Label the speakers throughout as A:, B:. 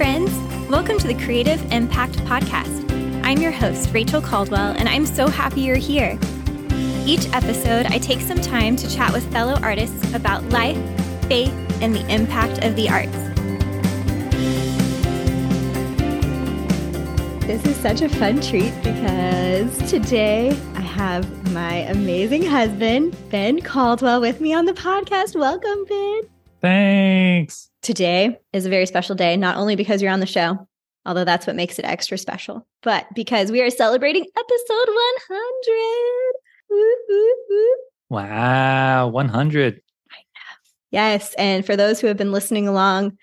A: friends. Welcome to the Creative Impact Podcast. I'm your host, Rachel Caldwell, and I'm so happy you're here. Each episode, I take some time to chat with fellow artists about life, faith, and the impact of the arts. This is such a fun treat because today I have my amazing husband, Ben Caldwell, with me on the podcast. Welcome, Ben.
B: Thanks.
A: Today is a very special day, not only because you're on the show, although that's what makes it extra special, but because we are celebrating episode 100. Woo, woo, woo.
B: Wow, 100.
A: Yes. And for those who have been listening along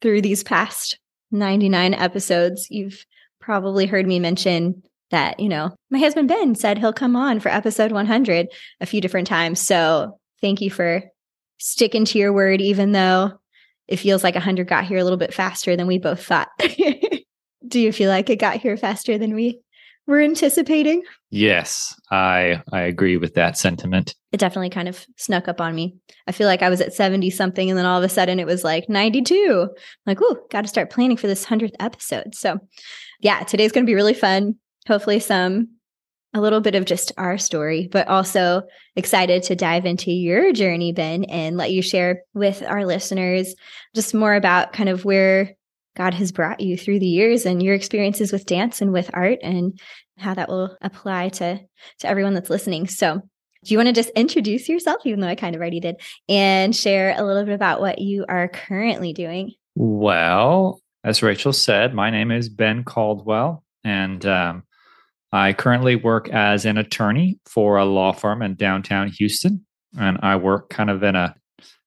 A: through these past 99 episodes, you've probably heard me mention that, you know, my husband Ben said he'll come on for episode 100 a few different times. So thank you for sticking to your word, even though it feels like 100 got here a little bit faster than we both thought. Do you feel like it got here faster than we were anticipating?
B: Yes, I I agree with that sentiment.
A: It definitely kind of snuck up on me. I feel like I was at 70 something and then all of a sudden it was like 92. I'm like, oh, got to start planning for this 100th episode. So, yeah, today's going to be really fun. Hopefully, some a little bit of just our story, but also excited to dive into your journey, Ben, and let you share with our listeners just more about kind of where God has brought you through the years and your experiences with dance and with art and how that will apply to to everyone that's listening. So, do you want to just introduce yourself, even though I kind of already did, and share a little bit about what you are currently doing?
B: Well, as Rachel said, my name is Ben Caldwell, and um, I currently work as an attorney for a law firm in downtown Houston, and I work kind of in a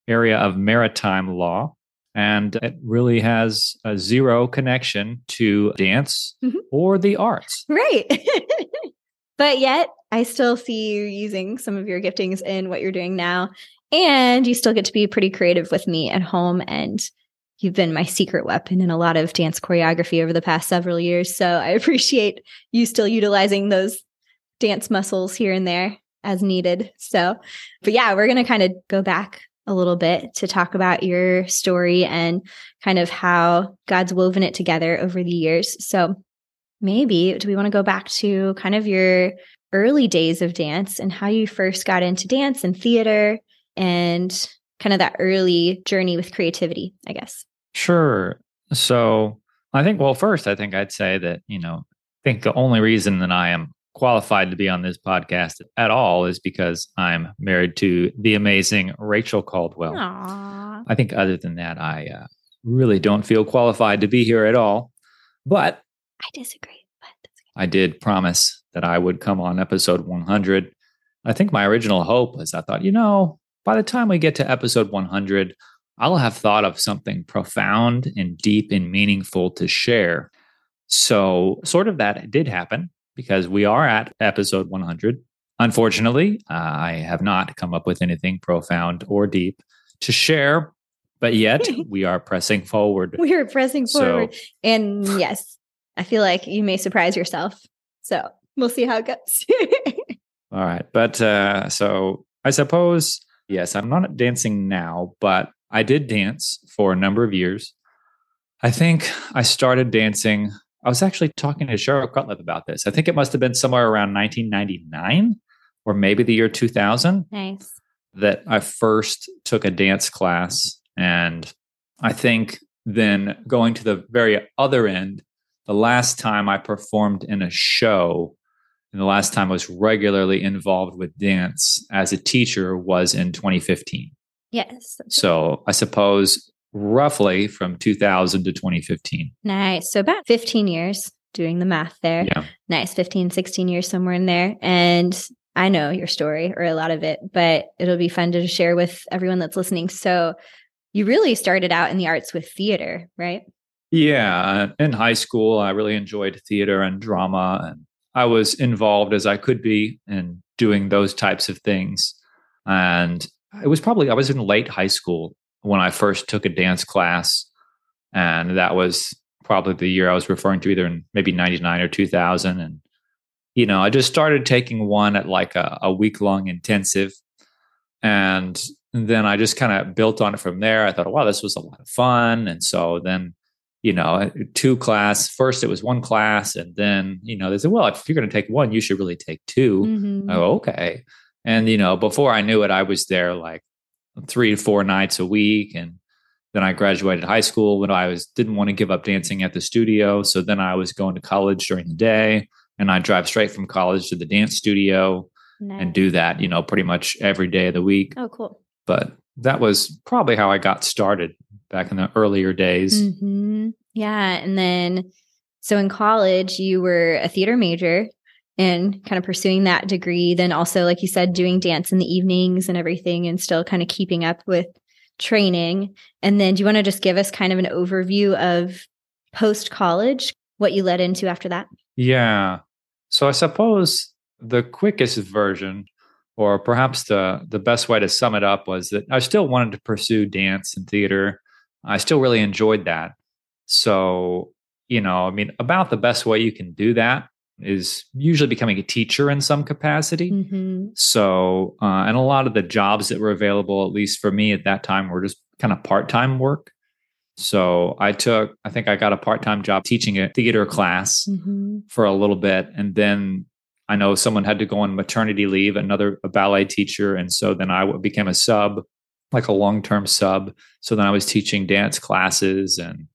B: area of maritime law. And it really has a zero connection to dance
A: Mhm.
B: or the arts.
A: Right. but yet, I still see you using some of your giftings in what you're doing now. And you still get to be pretty creative with me at home. And you've been my secret weapon in a lot of dance choreography over the past several years. So I appreciate you still utilizing those dance muscles here and there as needed. So, but yeah, we're going to kind of go back a little bit to talk about your story and kind of how God's woven it together over the years. So, maybe do we want to go back to kind of your early days of dance and how you first got into dance and theater and kind of that early journey with creativity, I guess.
B: Sure. So I think, well, first, I think I'd say that, you know, I think the only reason that I am qualified to be on this podcast at all is because I'm married to the amazing Rachel Caldwell.
A: Aww.
B: I think other than that, I uh, really don't feel qualified to be here at all. But
A: I disagree, but that's
B: I did promise that I would come on episode 100. I think my original hope was I thought, you know, by the time we get to episode 100, I'll have thought of something profound and deep and meaningful to share. So, sort of that did happen because we are at episode 100. Unfortunately, uh, I have not come up with anything profound or deep to share, but yet we are pressing forward.
A: we are pressing
B: So-
A: forward. and yes, I feel like you may surprise yourself. So we'll see how it goes.
B: All right. But uh, so I suppose, yes, I'm not dancing now, but I did dance for a number of years. I think I started dancing. I was actually talking to Cheryl Cutlip about this. I think it must have been somewhere around 1999 or maybe the year 2000
A: nice.
B: that I first took a dance class. And I think then going to the very other end, the last time I performed in a show and the last time I was regularly involved with dance as a teacher was in 2015.
A: Yes.
B: So I suppose roughly from 2000 to 2015.
A: Nice. So about 15 years doing the math there.
B: Yeah.
A: Nice. 15, 16 years somewhere in there. And I know your story or a lot of it, but it'll be fun to share with everyone that's listening. So you really started out in the arts with theater, right?
B: Yeah, uh, in high school, I really enjoyed theater and drama, and I was involved as I could be in doing those types of things. And it was probably I was in late high school when I first took a dance class, and that was probably the year I was referring to, either in maybe '99 or 2000. And you know, I just started taking one at like a, a week long intensive, and then I just kind of built on it from there. I thought, wow, this was a lot of fun, and so then you know, two class. First, it was one class, and then you know they said, well, if you're going to take one, you should really take 2
A: Mhm.
B: Oh, okay. And you know, before I knew it, I was there like three to four nights a week, and then I graduated high school when I was didn't want to give up dancing at the studio. So then I was going to college during the day, and I drive straight from college to the dance studio
A: Nice.
B: and do that, you know, pretty much every day of the week.
A: Oh, cool.
B: But that was probably how I got started back in the earlier days.
A: hmm Yeah. And then, so in college, you were a theater major and kind of pursuing that degree. Then also, like you said, doing dance in the evenings and everything, and still kind of keeping up with training. And then, do you want to just give us kind of an overview of post college, what you led into after that?
B: Yeah. So I suppose the quickest version, or perhaps the the best way to sum it up, was that I still wanted to pursue dance and theater. I still really enjoyed that. So, you know, I mean, about the best way you can do that is usually becoming a teacher in some capacity.
A: Mm-hmm.
B: So, uh, and a lot of the jobs that were available, at least for me at that time, were just kind of part time work. So I took, I think I got a part time job teaching a theater class
A: Mm-hmm.
B: for a little bit. And then I know someone had to go on maternity leave, another a ballet teacher. And so then I became a sub, like a long term sub. So then I was teaching dance classes. And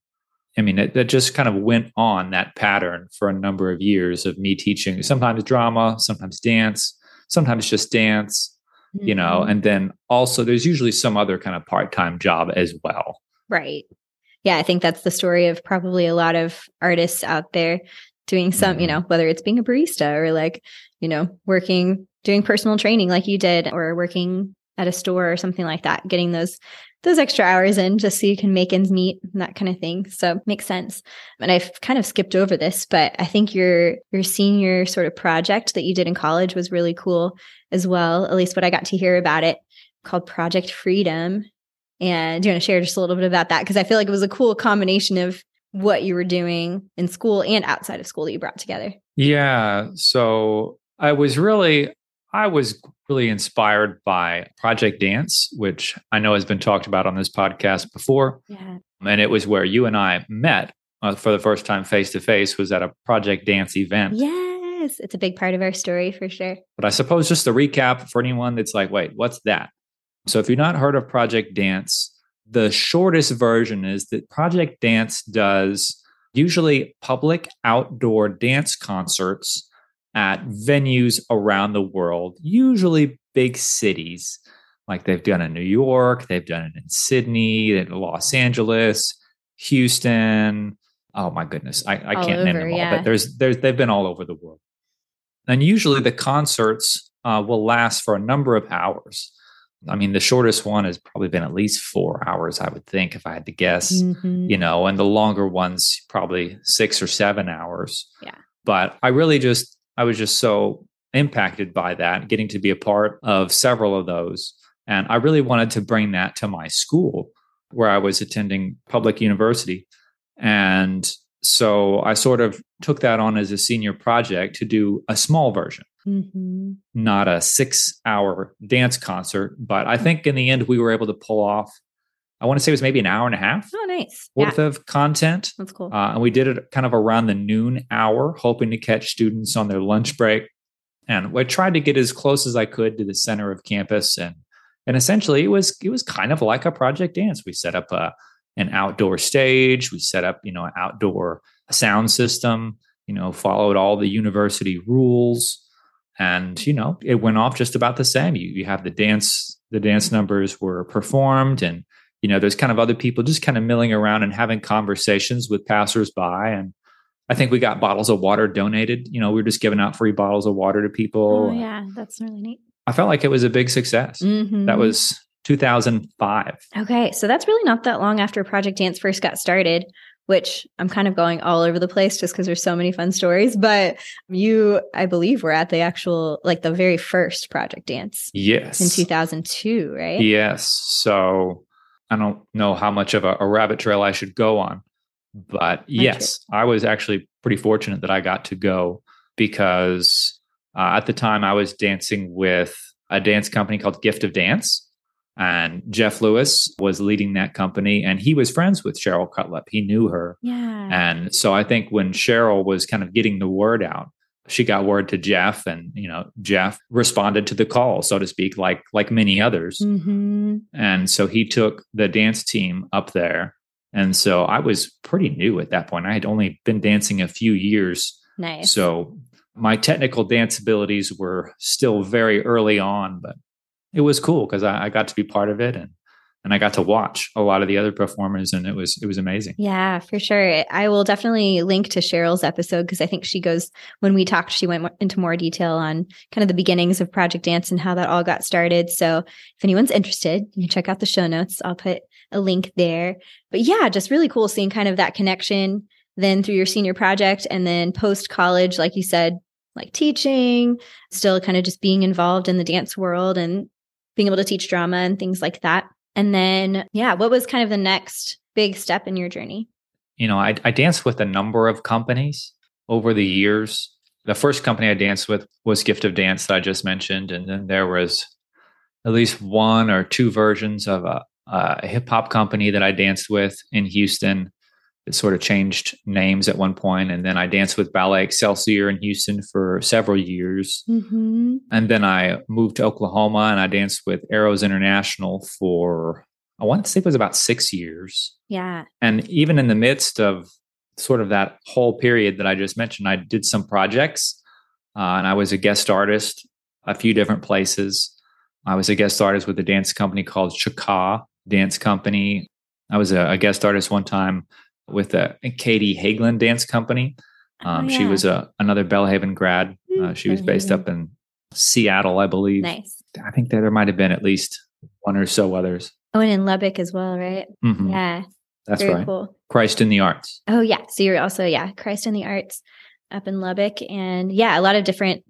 B: I mean, it, it just kind of went on that pattern for a number of years of me teaching sometimes drama, sometimes dance, sometimes just dance, you know,
A: Mm-hmm.
B: and then also there's usually some other kind of part time job as well.
A: Right. Yeah, I think that's the story of probably a lot of artists out there doing some, you
B: Mhm.
A: know, whether it's being a barista or like, you know, working, doing personal training like you did, or working at a store or something like that, getting those those extra hours in just so you can make ends meet and that kind of thing. So makes sense. And I've kind of skipped over this, but I think your your senior sort of project that you did in college was really cool as well. At least what I got to hear about it called Project Freedom. And do you want to share just a little bit about that? Because I feel like it was a cool combination of what you were doing in school and outside of school that you brought together.
B: Yeah. So I was really, I was really inspired by Project Dance, which I know has been talked about on this podcast before.
A: Yeah.
B: And it was where you and I met uh, for the first time face to face was at a Project Dance event.
A: Yes. It's a big part of our story for sure.
B: But I suppose just to recap for anyone that's like, wait, what's that? So if you've not heard of Project Dance, the shortest version is that Project Dance does usually public outdoor dance concerts at venues around the world, usually big cities. Like they've done in New York, they've done it in Sydney, in Los Angeles, Houston. Oh my goodness, I, I can't name them all,
A: yeah.
B: but there's there's they've been all over the world. And usually the concerts uh, will last for a number of hours. I mean, the shortest one has probably been at least four hours, I would think, if I had to guess
A: Mhm.
B: you know, and the longer ones probably six or seven hours.
A: Yeah.
B: But I really just, I was just so impacted by that, getting to be a part of several of those. And I really wanted to bring that to my school where I was attending public university. And so I sort of took that on as a senior project to do a small version
A: Mhm.
B: not a six hour dance concert. But I think in the end, we were able to pull off, I want to say it was maybe an hour and a half
A: Oh, nice. Yeah.
B: worth of content.
A: That's cool.
B: Uh, and we did it kind of around the noon hour, hoping to catch students on their lunch break. And I tried to get as close as I could to the center of campus. And and essentially it was it was kind of like a project dance. We set up a an outdoor stage, we set up, you know, an outdoor sound system, you know, followed all the university rules. And, you know, it went off just about the same. You you have the dance, the dance numbers were performed and you know, there's kind of other people just kind of milling around and having conversations with passersby. And I think we got bottles of water donated. You know, we were just giving out free bottles of water to people.
A: oh, yeah. That's really neat.
B: I felt like it was a big success.
A: Mhm.
B: That was 2005.
A: Okay, so that's really not that long after Project Dance first got started, which I'm kind of going all over the place just because there's so many fun stories. But you, I believe, were at the actual, like the very first Project Dance
B: Yes.
A: in 2002, right?
B: Yes. So I don't know how much of a, a rabbit trail I should go on, but yes, I was actually pretty fortunate that I got to go because uh, at the time I was dancing with a dance company called Gift of Dance. And Jeff Lewis was leading that company and he was friends with Cheryl Cutlip. He knew her.
A: Yeah.
B: And so I think when Cheryl was kind of getting the word out, she got word to Jeff and you know Jeff responded to the call so to speak like like many others.
A: Mm-hmm.
B: And so he took the dance team up there. And so I was pretty new at that point. I had only been dancing a few years.
A: Nice.
B: So my technical dance abilities were still very early on, but it was cool because I, I, got to be part of it and and I got to watch a lot of the other performers and it was it was amazing.
A: Yeah, for sure. I will definitely link to Cheryl's episode because I think she goes when we talked she went into more detail on kind of the beginnings of Project Dance and how that all got started. So if anyone's interested, you can check out the show notes. I'll put a link there. But yeah, just really cool seeing kind of that connection then through your senior project and then post college like you said like teaching, still kind of just being involved in the dance world and being able to teach drama and things like that. And then, yeah, what was kind of the next big step in your journey?
B: You know, I, I danced with a number of companies over the years. The first company I danced with was Gift of Dance that I just mentioned. And then there was at least one or two versions of a, a hip hop company that I danced with in Houston it sort of changed names at one point and then i danced with ballet excelsior in houston for several years.
A: Mm-hmm.
B: and then i moved to oklahoma and i danced with arrows international for i want to say it was about six years.
A: Yeah.
B: And even in the midst of sort of that whole period that i just mentioned i did some projects. Uh, and i was a guest artist a few different places. I was a guest artist with a dance company called Chaka dance company. I was a, a guest artist one time with a Katie Hagelin Dance Company.
A: Oh,
B: Um,
A: oh, yeah.
B: She was a another Belhaven grad. Uh, she was based up in Seattle, I believe.
A: nice
B: I think that there might have been at least one or so others.
A: oh and in lubbock as well right
B: Mhm,
A: yeah
B: That's
A: very
B: right.
A: cool
B: Christ in the Arts.
A: oh yeah so you're also yeah christ in the arts up in lubbock and yeah a lot of different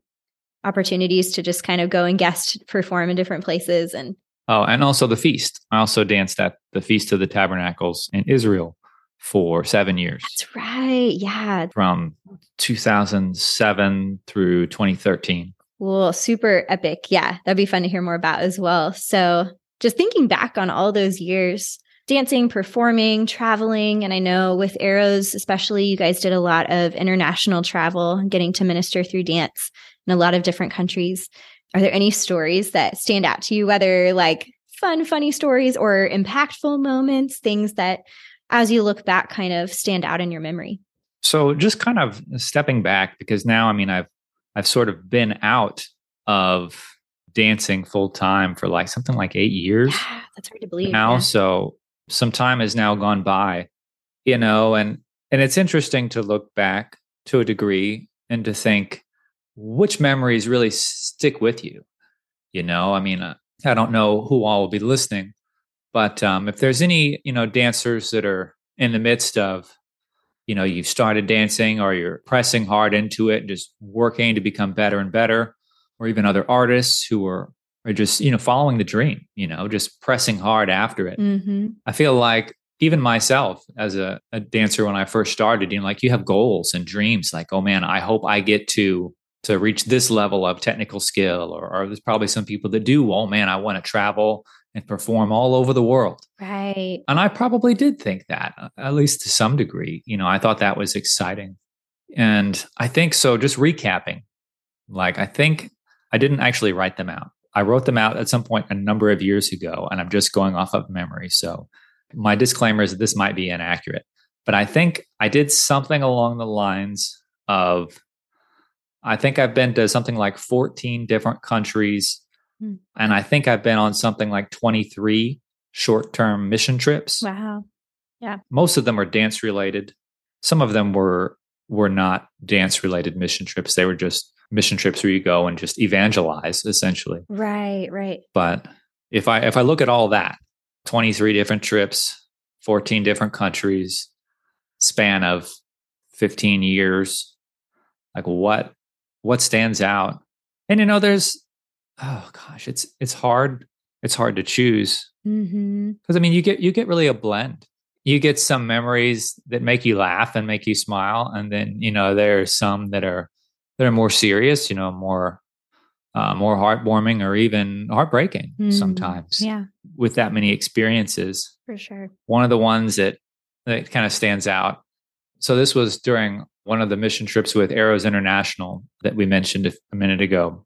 A: opportunities to just kind of go and guest perform in different places and
B: Oh, and also the feast. I also danced at the Feast of the Tabernacles in Israel for seven years,
A: that's right yeah
B: from 2007 through 2013.
A: Well, super epic. Yeah, that'd be fun to hear more about as well. So, just thinking back on all those years, dancing, performing, traveling, and I know with Arrows, especially, you guys did a lot of international travel, getting to minister through dance in a lot of different countries. Are there any stories that stand out to you, whether like fun, funny stories or impactful moments, things that as you look back kind of stand out in your memory?
B: So just kind of stepping back because now I mean I've I've sort of been out of dancing full time for like something like 8 years
A: Yeah, that's hard to believe.
B: now
A: yeah.
B: so some time has now gone by you know and and it's interesting to look back to a degree and to think which memories really stick with you you know i mean uh, i don't know who all will be listening but um, if there's any you know dancers that are in the midst of you know you've started dancing or you're pressing hard into it just working to become better and better or even other artists who are are just you know following the dream you know just pressing hard after it
A: Mhm.
B: i feel like even myself as a, a dancer when i first started you know like you have goals and dreams like oh man i hope i get to to reach this level of technical skill or, or there's probably some people that do oh man i want to travel and perform all over the world
A: Right.
B: and I probably did think that, uh, at least to some degree. You know, I thought that was exciting. And I think so, just recapping, like, I think I didn't actually write them out. I wrote them out at some point a number of years ago, and I'm just going off of memory. So my disclaimer is that this might be inaccurate, but I think I did something along the lines of I think I've been to something like 14 different countries.
A: Hmm.
B: And I think I've been on something like 23 short term mission trips.
A: Wow. Yeah.
B: Most of them are dance related. Some of them were were not dance related mission trips. They were just mission trips where you go and just evangelize essentially.
A: Right. Right.
B: But if I if I look at all that, 23 different trips, 14 different countries, span of 15 years, like what what stands out? And you know there's oh gosh, it's it's hard it's hard to choose
A: Mm-hmm.
B: because I mean you get you get really a blend. You get some memories that make you laugh and make you smile, and then you know there are some that are that are more serious. You know, more uh, more heartwarming or even heartbreaking
A: Mm,
B: sometimes
A: Yeah,
B: with that many experiences.
A: for sure.
B: One of the ones that that kind of stands out. So this was during one of the mission trips with Arrows International that we mentioned a minute ago.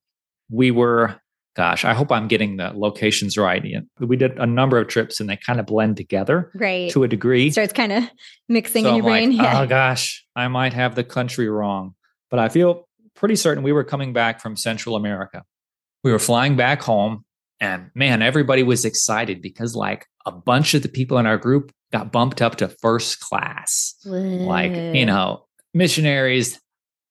B: We were, gosh, I hope I'm getting the locations right. We did a number of trips and they kind of blend together
A: Right.
B: to a degree.
A: Starts kind of mixing
B: So
A: in
B: I'm
A: your
B: like,
A: brain. yeah.
B: oh gosh, I might have the country wrong. But I feel pretty certain we were coming back from Central America. We were flying back home, and man, everybody was excited because like a bunch of the people in our group got bumped up to first class. Like, you know, missionaries,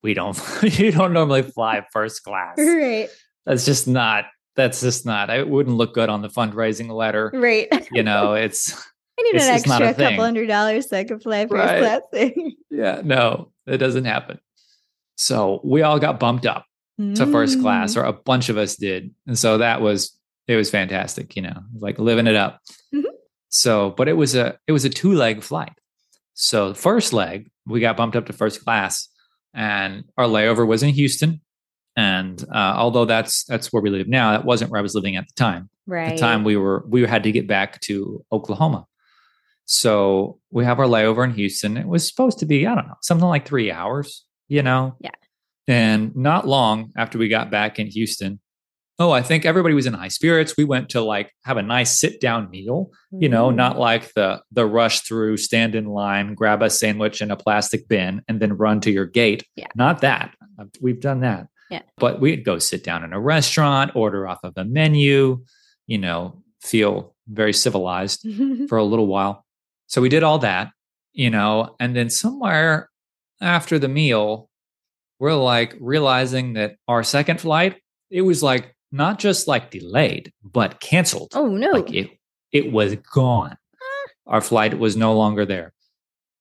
B: we don't you don't normally fly first class.
A: Right.
B: That's just not that's just not it wouldn't look good on the fundraising letter.
A: Right.
B: You know, it's
A: I need
B: It's-
A: an extra couple hundred dollars so I could fly first
B: Right.
A: class. thing.
B: yeah, no, it doesn't happen. So we all got bumped up to first class,
A: Mm.
B: or a bunch of us did. And so that was it was fantastic, you know, like living it up.
A: Mhm.
B: So, but it was a it was a two leg flight. So first leg, we got bumped up to first class, and our layover was in Houston. And uh, although that's that's where we live now, that wasn't where I was living at the time.
A: right.
B: At the time we were we had to get back to Oklahoma. So we have our layover in Houston. It was supposed to be, I don't know, something like three hours, you know?
A: Yeah.
B: And not long after we got back in Houston, oh, I think everybody was in high spirits. We went to like have a nice sit down meal, you know,
A: Mm.
B: not like the the rush through, stand in line, grab a sandwich in a plastic bin, and then run to your gate.
A: Yeah.
B: Not that. We've done that.
A: Yeah.
B: But we'd go sit down in a restaurant, order off of a menu, you know, feel very civilized for a little while. So we did all that, you know, and then somewhere after the meal, we're like realizing that our second flight, it was like not just like delayed, but canceled.
A: oh no.
B: Like it it was gone. Ah. Our flight was no longer there.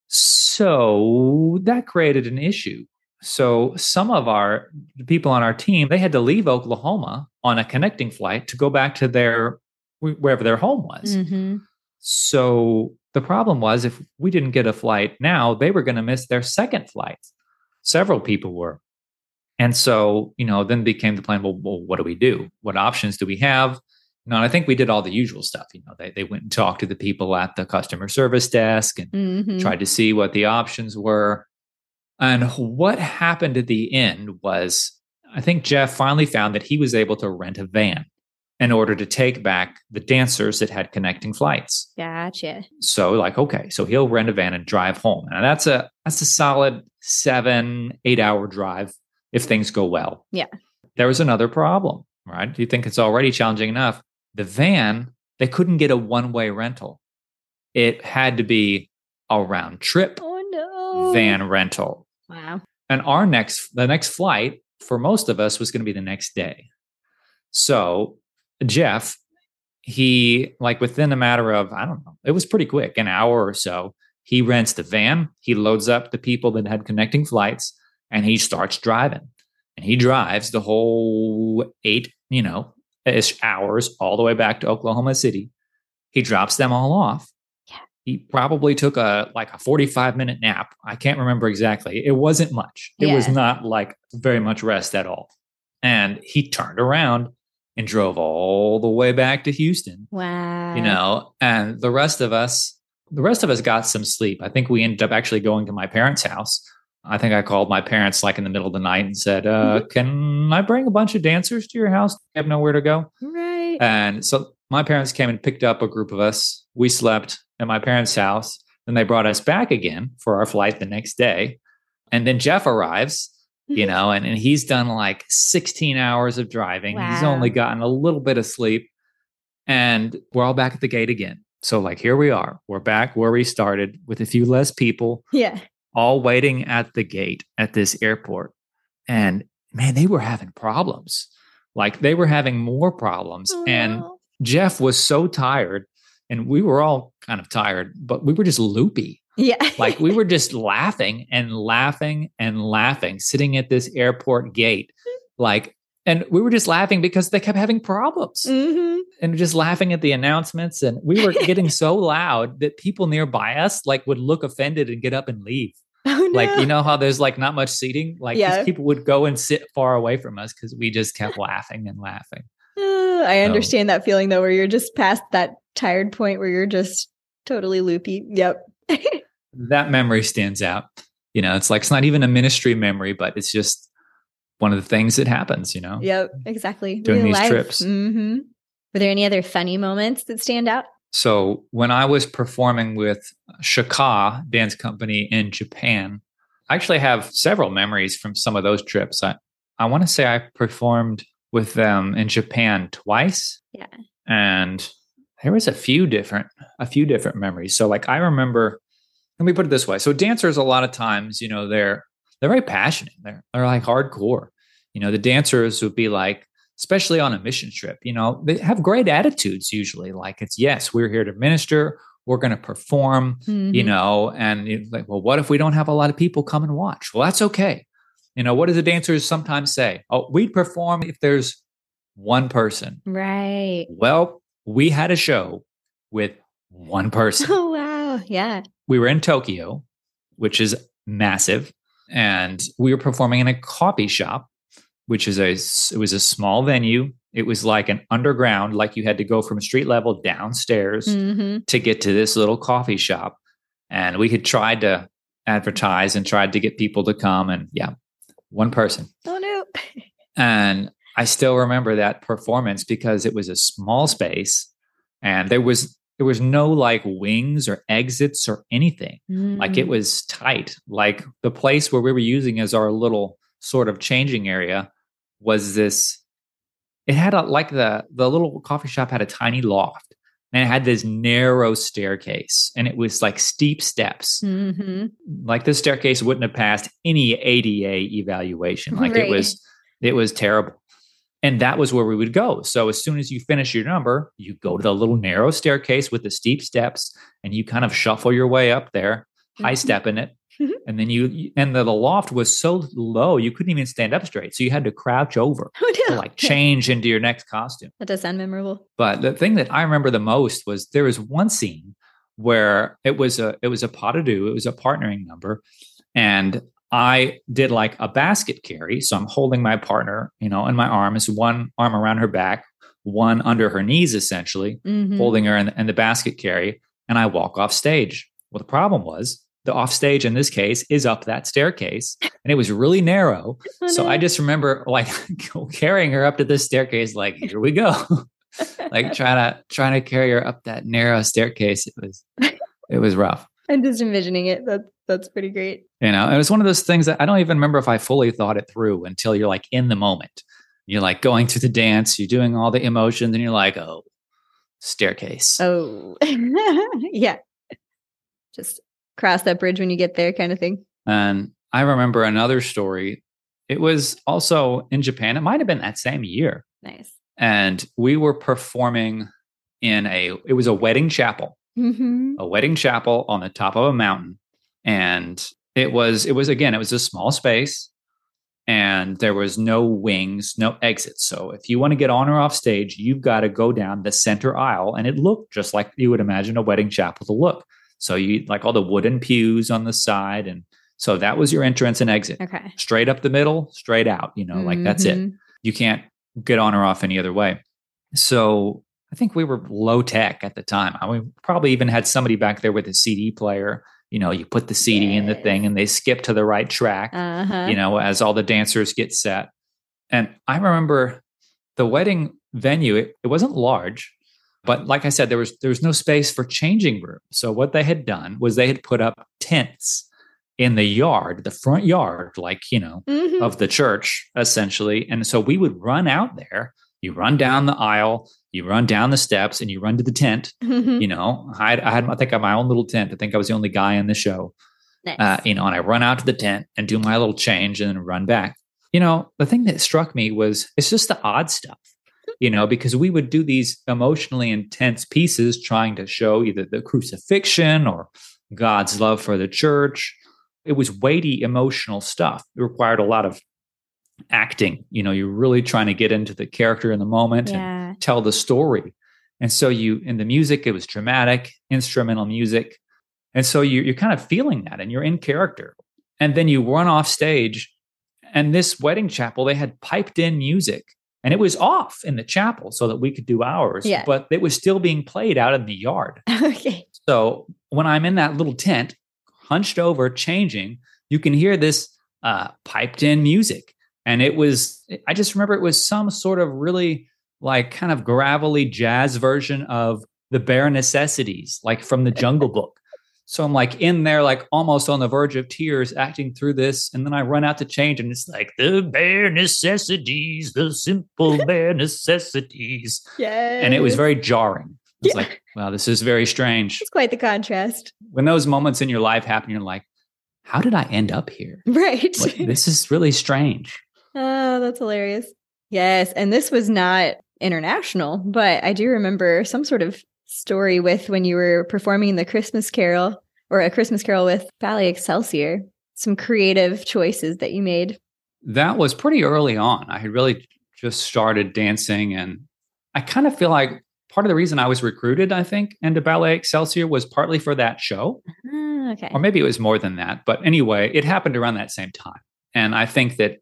B: So that created an issue. So some of our the people on our team, they had to leave Oklahoma on a connecting flight to go back to their wherever their home was.
A: Mhm.
B: So the problem was if we didn't get a flight now, they were going to miss their second flight. Several people were. And so, you know, then became the plan, well, well what do we do? What options do we have? You know, and I think we did all the usual stuff. You know, they, they went and talked to the people at the customer service desk and
A: Mhm.
B: tried to see what the options were. And what happened at the end was I think Jeff finally found that he was able to rent a van in order to take back the dancers that had connecting flights.
A: Gotcha.
B: So like, okay, so he'll rent a van and drive home. And that's a that's a solid seven, eight hour drive if things go well.
A: Yeah.
B: There was another problem, right? Do you think it's already challenging enough? The van, they couldn't get a one-way rental. It had to be a round trip
A: Oh no.
B: van rental.
A: Wow.
B: And our next the next flight for most of us was going to be the next day. So Jeff, he like within a matter of, I don't know, it was pretty quick, an hour or so, he rents the van, he loads up the people that had connecting flights, and he starts driving. And he drives the whole eight, you know, ish hours all the way back to Oklahoma City. He drops them all off. He probably took a like a 45 minute nap. I can't remember exactly. It wasn't much. It was not like very much rest at all. And he turned around and drove all the way back to Houston,
A: Wow.
B: you know, and the rest of us, the rest of us got some sleep. I think we ended up actually going to my parents' house. I think I called my parents like in the middle of the night and said, uh, Can I bring a bunch of dancers to your house? I have nowhere to go.
A: Right.
B: And so my parents came and picked up a group of us. We slept at my parents' house. Then they brought us back again for our flight the next day. And then Jeff arrives, you mm-hmm. know, and, and he's done like 16 hours of driving. He's only gotten a little bit of sleep. And we're all back at the gate again. So, like, here we are. We're back where we started with a few less people,
A: yeah.
B: all waiting at the gate at this airport. And man, they were having problems. Like, they were having more problems.
A: Oh,
B: and. Jeff was so tired, and we were all kind of tired, but we were just loopy.
A: yeah.
B: Like we were just laughing and laughing and laughing, sitting at this airport gate. Like, and we were just laughing because they kept having problems
A: Mhm.
B: and just laughing at the announcements. And we were getting so loud that people nearby us like would look offended and get up and leave.
A: Oh,
B: Like, you know how there's like not much seating? Like,
A: Yeah.
B: people would go and sit far away from us because we just kept laughing and laughing.
A: I understand that feeling though, where you're just past that tired point where you're just totally loopy. Yep.
B: That memory stands out. You know, it's like, it's not even a ministry memory, but it's just one of the things that happens, you know?
A: Yep. Exactly.
B: Doing
A: Real
B: these
A: life.
B: trips.
A: hmm Were there any other funny moments that stand out?
B: So when I was performing with Shaka Dance Company in Japan, I actually have several memories from some of those trips. I, I want to say I performed with them in Japan twice.
A: Yeah.
B: And there was a few different a few different memories. So like I remember let me put it this way. So dancers a lot of times, you know, they're they're very passionate. They're they're like hardcore. You know, the dancers would be like especially on a mission trip, you know, they have great attitudes usually. Like it's yes, we're here to minister, we're going to perform, you
A: Mhm.
B: know, and like, well, what if we don't have a lot of people come and watch? Well, that's okay. You know, what do the dancers sometimes say? Oh, we'd perform if there's one person.
A: Right.
B: Well, we had a show with one person.
A: Oh wow. Yeah.
B: we were in Tokyo, which is massive, and we were performing in a coffee shop, which is a it was a small venue. It was like an underground, like you had to go from street level downstairs
A: hmm
B: to get to this little coffee shop. And we had tried to advertise and tried to get people to come, and yeah, one person.
A: Oh no.
B: And I still remember that performance because it was a small space and there was there was no like wings or exits or anything. Like it
A: Mm.
B: was tight. Like the place where we were using as our little sort of changing area was this it had a like the the little coffee shop had a tiny loft and it had this narrow staircase and it was like steep steps
A: Mhm.
B: like this staircase wouldn't have passed any ADA evaluation. Like it was, it was terrible. And that was where we would go. So as soon as you finish your number, you go to the little narrow staircase with the steep steps and you kind of shuffle your way up there, high
A: Mhm.
B: step in it.
A: Mhm.
B: And then you, and the, the loft was so low, you couldn't even stand up straight. So you had to crouch over
A: Oh
B: to like change into your next costume.
A: That does sound memorable.
B: But the thing that I remember the most was there was one scene where it was a it was a pot of do, it was a partnering number, and I did like a basket carry. So I'm holding my partner, you know, in my arms, one arm around her back, one under her knees, essentially,
A: Mhm.
B: holding her in in the basket carry, and I walk off stage. Well, the problem was the off stage in this case is up that staircase, and it was really narrow.
A: Oh,
B: So
A: no.
B: I just remember like carrying her up to this staircase, like, here we go. like trying to trying to carry her up that narrow staircase. It was it was rough.
A: I'm just envisioning it. That that's pretty great.
B: You know, it was one of those things that I don't even remember if I fully thought it through until you're like in the moment. You're like going through the dance, you're doing all the emotions, and you're like, oh, staircase.
A: Oh, yeah. Just cross that bridge when you get there, kind of thing.
B: And I remember another story. It was also in Japan. It might have been that same year.
A: Nice.
B: And we were performing in a it was a wedding chapel.
A: hmm
B: a wedding chapel on the top of a mountain and it was it was again it was a small space and there was no wings no exits so if you want to get on or off stage you've got to go down the center aisle and it looked just like you would imagine a wedding chapel to look so you like all the wooden pews on the side and so that was your entrance and exit
A: Okay.
B: straight up the middle straight out you know like that's it
A: Mhm.
B: you can't get on or off any other way. So I think we were low tech at the time. I mean, probably even had somebody back there with a CD player. You know, you put the CD in the thing and they skip to the right track,
A: Uh-huh.
B: you know, as all the dancers get set. And I remember the wedding venue, it, it wasn't large, but like I said, there was there was no space for changing room. So what they had done was they had put up tents in the yard, the front yard, like, you know,
A: Mhm.
B: of the church essentially and so we would run out there you run down the aisle you run down the steps and you run to the tent
A: Mhm.
B: you know i had, I, had i think i had my own little tent i think i was the only guy in the show
A: nice.
B: uh, you know and i run out to the tent and do my little change and then run back you know the thing that struck me was it's just the odd stuff you know because we would do these emotionally intense pieces trying to show either the crucifixion or god's love for the church. It was weighty emotional stuff. It required a lot of acting. You know you're really trying to get into the character in the moment and tell the story. And so you in the music it was dramatic instrumental music. And so you, you're kind of feeling that and you're in character. And then you run off stage. And this wedding chapel, they had piped in music and it was off in the chapel so that we could do ours,
A: Yeah.
B: but it was still being played out in the yard.
A: okay.
B: So when I'm in that little tent, hunched over, changing, you can hear this uh, piped in music. And it was, I just remember it was some sort of really like kind of gravelly jazz version of the bare necessities, like from the Jungle Book. So I'm like in there, like almost on the verge of tears, acting through this. And then I run out to change, and it's like the bare necessities, the simple bare necessities.
A: Yeah.
B: And it was very jarring. It's
A: Yeah.
B: like, wow, this is very strange
A: It's quite the contrast.
B: when those moments in your life happen, you're like, how did I end up here?
A: Right.
B: Like, this is really strange.
A: Oh, that's hilarious. Yes. And this was not international, but I do remember some sort of story with when you were performing the Christmas Carol or a Christmas Carol with Ballet Excelsior. Some creative choices that you made.
B: That was pretty early on. I had really just started dancing, and I kind of feel like part of the reason I was recruited, I think, into Ballet Excelsior was partly for that show,
A: Ah, okay.
B: or maybe it was more than that. But anyway, it happened around that same time, and I think that.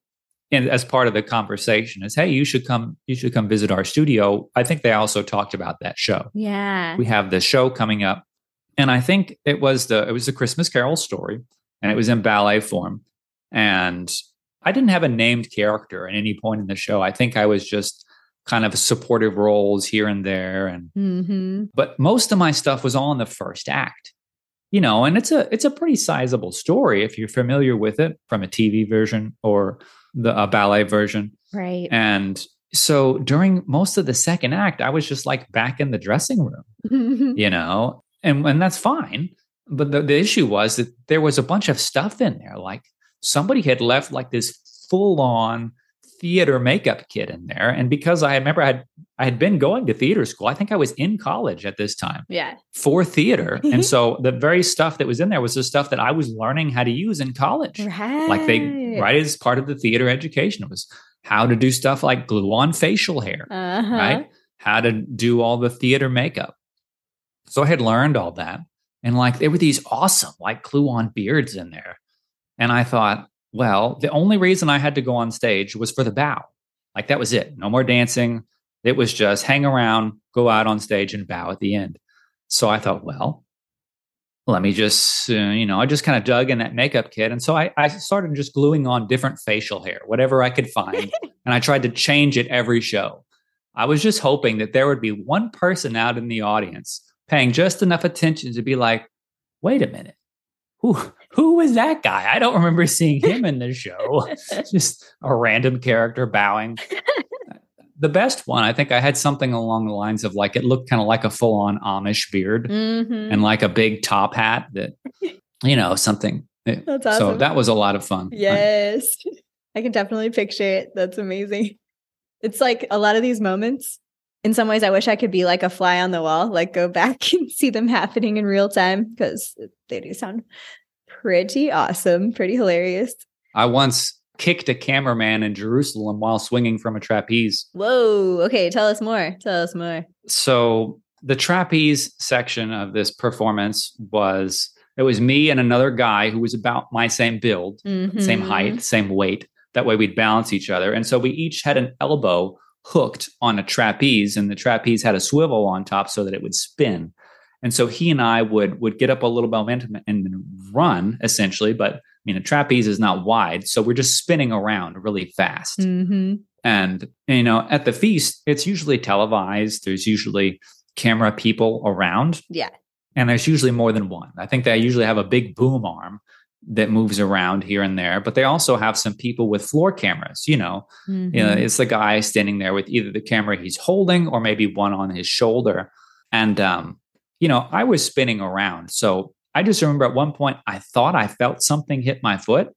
B: And as part of the conversation is, hey, you should come. You should come visit our studio. I think they also talked about that show.
A: Yeah.
B: we have the show coming up and i think it was the it was the christmas carol story and it was in ballet form and i didn't have a named character at any point in the show i think i was just kind of supportive roles here and there and
A: hmm
B: but most of my stuff was all in the first act you know and it's a it's a pretty sizable story if you're familiar with it from a tv version or the a ballet version
A: Right.
B: and so during most of the second act i was just like back in the dressing room you know, and and that's fine. But the, the issue was that there was a bunch of stuff in there. Like somebody had left like this full on theater makeup kit in there, and because I remember I had I had been going to theater school. I think I was in college at this time
A: yeah.
B: for theater, and so the very stuff that was in there was the stuff that I was learning how to use in college.
A: Right.
B: Like they right as part of the theater education, it was how to do stuff like glue on facial hair
A: Uh-huh.
B: right? How to do all the theater makeup. So I had learned all that. And like there were these awesome, like glue on beards in there. And I thought, well, the only reason I had to go on stage was for the bow. Like that was it. No more dancing. It was just hang around, go out on stage and bow at the end. So I thought, well, let me just, uh, you know, I just kind of dug in that makeup kit. And so I, I started just gluing on different facial hair, whatever I could find. and I tried to change it every show. I was just hoping that there would be one person out in the audience paying just enough attention to be like, wait a minute. Who who was that guy? I don't remember seeing him in the show. just a random character bowing. the best one, I think I had something along the lines of like it looked kind of like a full-on Amish beard
A: Mhm.
B: and like a big top hat that you know, something.
A: That's
B: So that was a lot of fun.
A: Yes. I can definitely picture it. That's amazing. It's like a lot of these moments. In some ways, I wish I could be like a fly on the wall, like go back and see them happening in real time because they do sound pretty awesome, pretty hilarious.
B: I once kicked a cameraman in Jerusalem while swinging from a trapeze.
A: Whoa. Okay. Tell us more. Tell us more.
B: so the trapeze section of this performance was it was me and another guy who was about my same build same
A: Mhm.
B: height same weight that way we'd balance each other and so we each had an elbow hooked on a trapeze and the trapeze had a swivel on top so that it would spin and so he and i would would get up a little momentum and then run essentially but i mean a trapeze is not wide so we're just spinning around really fast
A: Mhm.
B: and, you know, at the feast, it's usually televised. There's usually camera people around.
A: Yeah.
B: And there's usually more than one. I think they usually have a big boom arm that moves around here and there, but they also have some people with floor cameras. You know, you know,
A: Mhm.
B: it's the guy standing there with either the camera he's holding or maybe one on his shoulder. And, um, you know, I was spinning around. So I just remember at one point I thought I felt something hit my foot.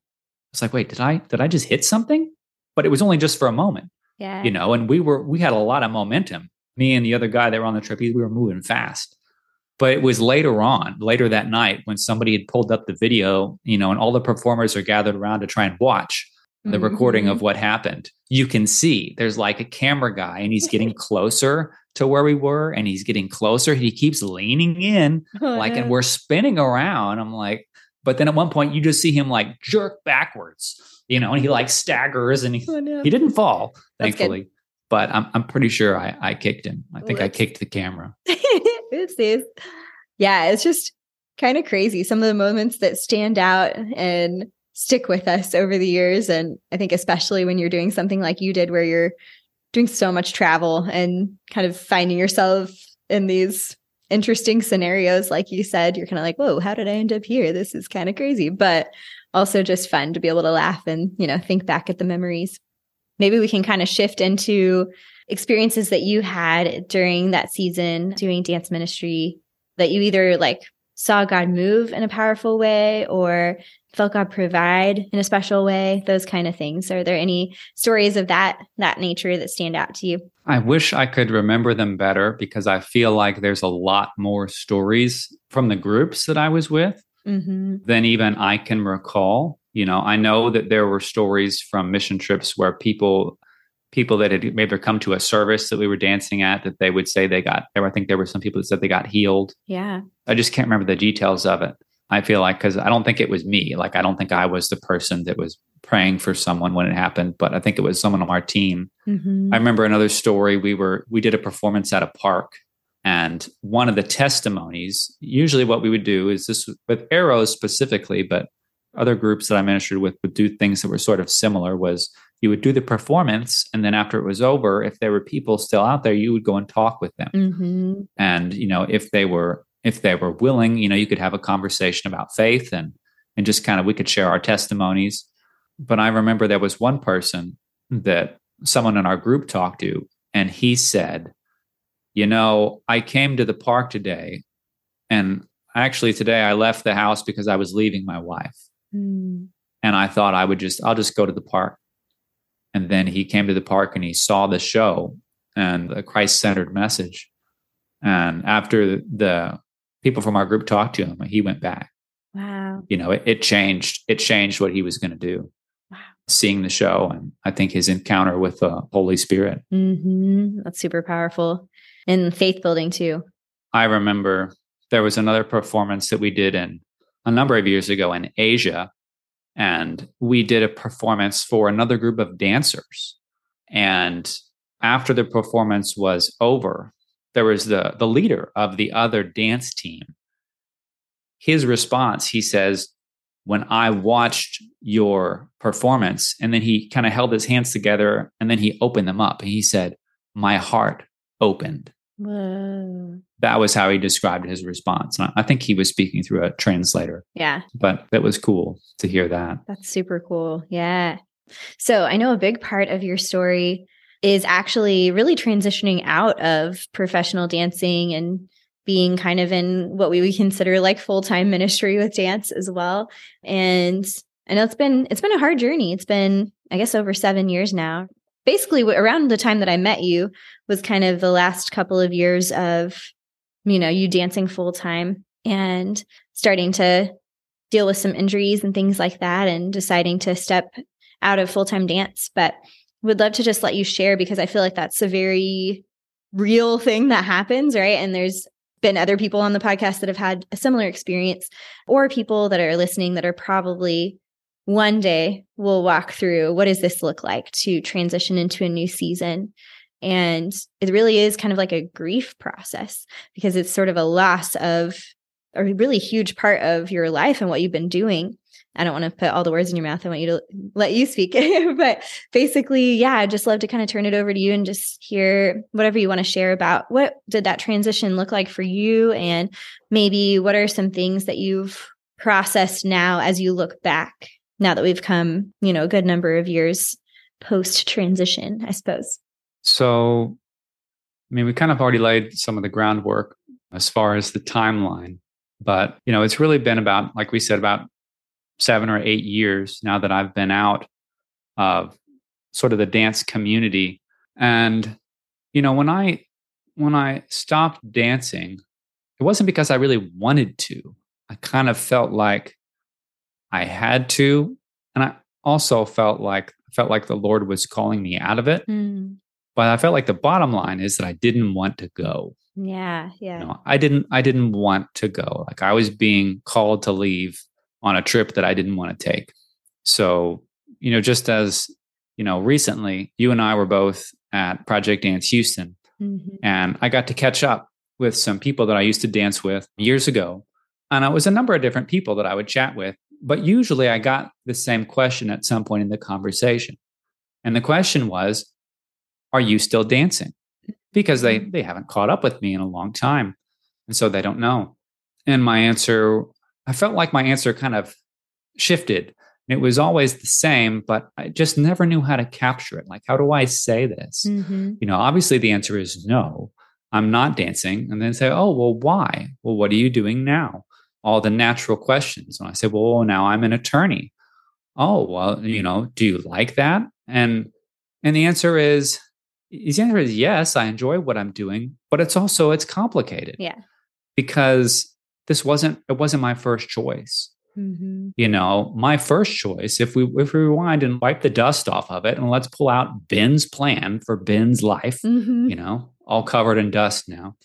B: It's like, wait, did I did I just hit something? But it was only just for a moment
A: Yeah.
B: you know, and we were we had a lot of momentum. Me and the other guy that were on the trapeze, we were moving fast. But it was later on, later that night, when somebody had pulled up the video, you know, and all the performers are gathered around to try and watch the recording
A: Mhm.
B: of what happened. You can see there's like a camera guy, and he's getting closer to where we were, and he's getting closer. He keeps leaning in,
A: Oh,
B: like,
A: no.
B: and we're spinning around. I'm like, But then at one point, you just see him like jerk backwards, you know, and he like staggers and he,
A: Oh, no.
B: he didn't fall, thankfully. But I'm, I'm pretty sure I, I kicked him. I think I kicked the camera.
A: Oopsies. Yeah, it's just kind of crazy. Some of the moments that stand out and stick with us over the years. And I think, especially when you're doing something like you did, where you're doing so much travel and kind of finding yourself in these interesting scenarios, like you said, you're kind of like, whoa, how did I end up here? This is kind of crazy, but also just fun to be able to laugh and, you know, think back at the memories. Maybe we can kind of shift into experiences that you had during that season doing dance ministry that you either like saw God move in a powerful way or felt God provide in a special way, those kind of things. Are there any stories of that that nature that stand out to you?
B: I wish I could remember them better because I feel like there's a lot more stories from the groups that I was with
A: Mm-hmm.
B: than even I can recall. You know, I know that there were stories from mission trips where people people that had maybe come to a service that we were dancing at that they would say they got there. I think there were some people that said they got healed.
A: Yeah.
B: I just can't remember the details of it. I feel like because I don't think it was me. Like I don't think I was the person that was praying for someone when it happened, but I think it was someone on our team.
A: Mm-hmm.
B: I remember another story. We were we did a performance at a park, and one of the testimonies. Usually, what we would do is this with arrows specifically, but other groups that I ministered with would do things that were sort of similar. Was you would do the performance, and then after it was over, if there were people still out there, you would go and talk with them.
A: Mm-hmm.
B: And you know, if they were if they were willing, you know, you could have a conversation about faith and and just kind of we could share our testimonies. But I remember there was one person that someone in our group talked to, and he said, You know, I came to the park today, and actually today I left the house because I was leaving my wife.
A: Mm-hmm.
B: And I thought I would just, I'll just go to the park. And then he came to the park and he saw the show and the Christ centered message. And after the people from our group talked to him, and he went back.
A: Wow.
B: You know, it, it changed, it changed what he was going to do.
A: Wow.
B: Seeing the show and I think his encounter with the Holy Spirit.
A: Mm-hmm. That's super powerful and faith building too.
B: I remember there was another performance that we did in a number of years ago in Asia. And we did a performance for another group of dancers. And after the performance was over, there was the, the leader of the other dance team. His response, he says, when I watched your performance, and then he kind of held his hands together and then he opened them up. And he said, My heart opened
A: Whoa.
B: that was how he described his response. And I- I think he was speaking through a translator,
A: Yeah.
B: but that was cool to hear that.
A: That's super cool. Yeah. So I know a big part of your story is actually really transitioning out of professional dancing and being kind of in what we would consider like full-time ministry with dance as well. And I know it's been it's been a hard journey. It's been I guess over 7 years now. Basically around the time that I met you was kind of the last couple of years of you know, you dancing full-time and starting to deal with some injuries and things like that and deciding to step out of full-time dance but would love to just let you share because i feel like that's a very real thing that happens right and there's been other people on the podcast that have had a similar experience or people that are listening that are probably one day will walk through what does this look like to transition into a new season and it really is kind of like a grief process because it's sort of a loss of a really huge part of your life and what you've been doing. I don't want to put all the words in your mouth. I want you to let you speak. but basically, yeah, I'd just love to kind of turn it over to you and just hear whatever you want to share about what did that transition look like for you and maybe what are some things that you've processed now as you look back now that we've come, you know, a good number of years post transition, I suppose.
B: So, I mean, we kind of already laid some of the groundwork as far as the timeline, but, you know, it's really been about, like we said, about seven or eight years now that I've been out of sort of the dance community. And, you know, when I, when I stopped dancing, it wasn't because I really wanted to. I kind of felt like I had to. And I also felt like, felt like the Lord was calling me out of it.
A: Mm,
B: But I felt like the bottom line is that I didn't want to go.
A: yeah, yeah.
B: You know, I didn't I didn't want to go. Like I was being called to leave on a trip that I didn't want to take. So, you know, just as, you know, recently you and I were both at Project Dance Houston mm-hmm. and I got to catch up with some people that I used to dance with years ago. And it was a number of different people that I would chat with, but usually I got the same question at some point in the conversation. And the question was, are you still dancing? Because they mm-hmm. they haven't caught up with me in a long time. And so they don't know. And my answer, I felt like my answer kind of shifted. It was always the same, but I just never knew how to capture it. Like, how do I say this? Mm-hmm. You know, obviously the answer is no, I'm not dancing. And then say, oh, well, why? Well, what are you doing now? All the natural questions. And I say, well, now I'm an attorney. Oh, well, you know, do you like that? And and the answer is the answer is yes, I enjoy what I'm doing, but it's also it's complicated.
A: Yeah.
B: Because this wasn't it wasn't my first choice. Mm-hmm. You know, my first choice, if we if we rewind and wipe the dust off of it, and let's pull out Ben's plan for Ben's life, mm-hmm. you know, all covered in dust now.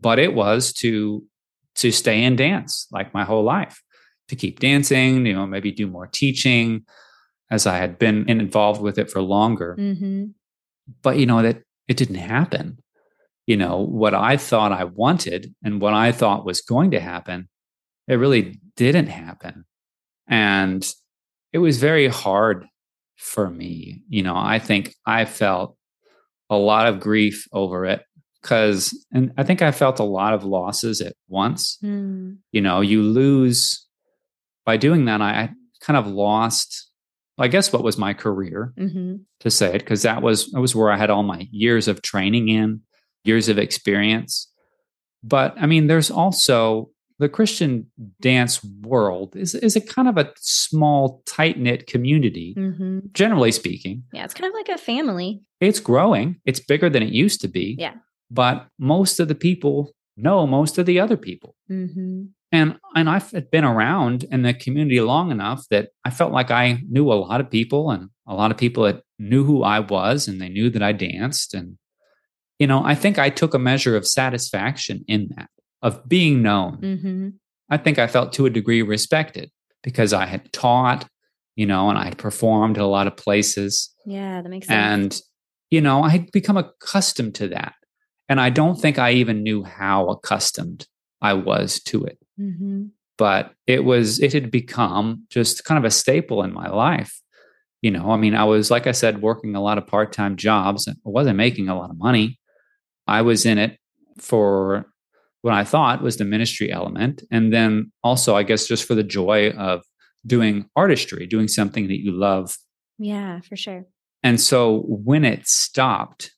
B: But it was to to stay and dance like my whole life, to keep dancing, you know, maybe do more teaching, as I had been involved with it for longer. Mm-hmm. But you know that it didn't happen. You know what I thought I wanted and what I thought was going to happen, it really didn't happen, and it was very hard for me. You know, I think I felt a lot of grief over it because and i think i felt a lot of losses at once mm. you know you lose by doing that i, I kind of lost I guess what was my career mm-hmm. to say it, because that was that was where I had all my years of training in, years of experience. But I mean, there's also the Christian dance world is is a kind of a small, tight knit community, mm-hmm. generally speaking.
A: Yeah, it's kind of like a family.
B: It's growing. It's bigger than it used to be.
A: Yeah,
B: but most of the people know most of the other people. Mm-hmm and and I've been around in the community long enough that I felt like I knew a lot of people and a lot of people that knew who I was and they knew that I danced and you know I think I took a measure of satisfaction in that of being known. Mm-hmm. I think I felt to a degree respected because I had taught, you know, and I had performed at a lot of places.
A: Yeah, that makes sense.
B: And you know, I had become accustomed to that. And I don't think I even knew how accustomed I was to it. Mm-hmm. But it was, it had become just kind of a staple in my life. You know, I mean, I was, like I said, working a lot of part time jobs. I wasn't making a lot of money. I was in it for what I thought was the ministry element. And then also, I guess, just for the joy of doing artistry, doing something that you love.
A: Yeah, for sure.
B: And so when it stopped,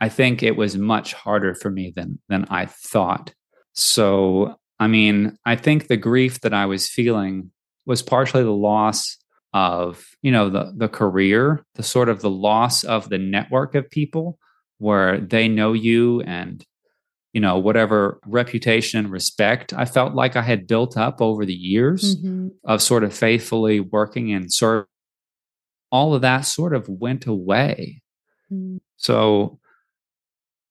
B: I think it was much harder for me than than I thought. So I mean, I think the grief that I was feeling was partially the loss of, you know, the the career, the sort of the loss of the network of people where they know you and you know whatever reputation and respect I felt like I had built up over the years mm-hmm. of sort of faithfully working and serve all of that sort of went away. Mm-hmm. So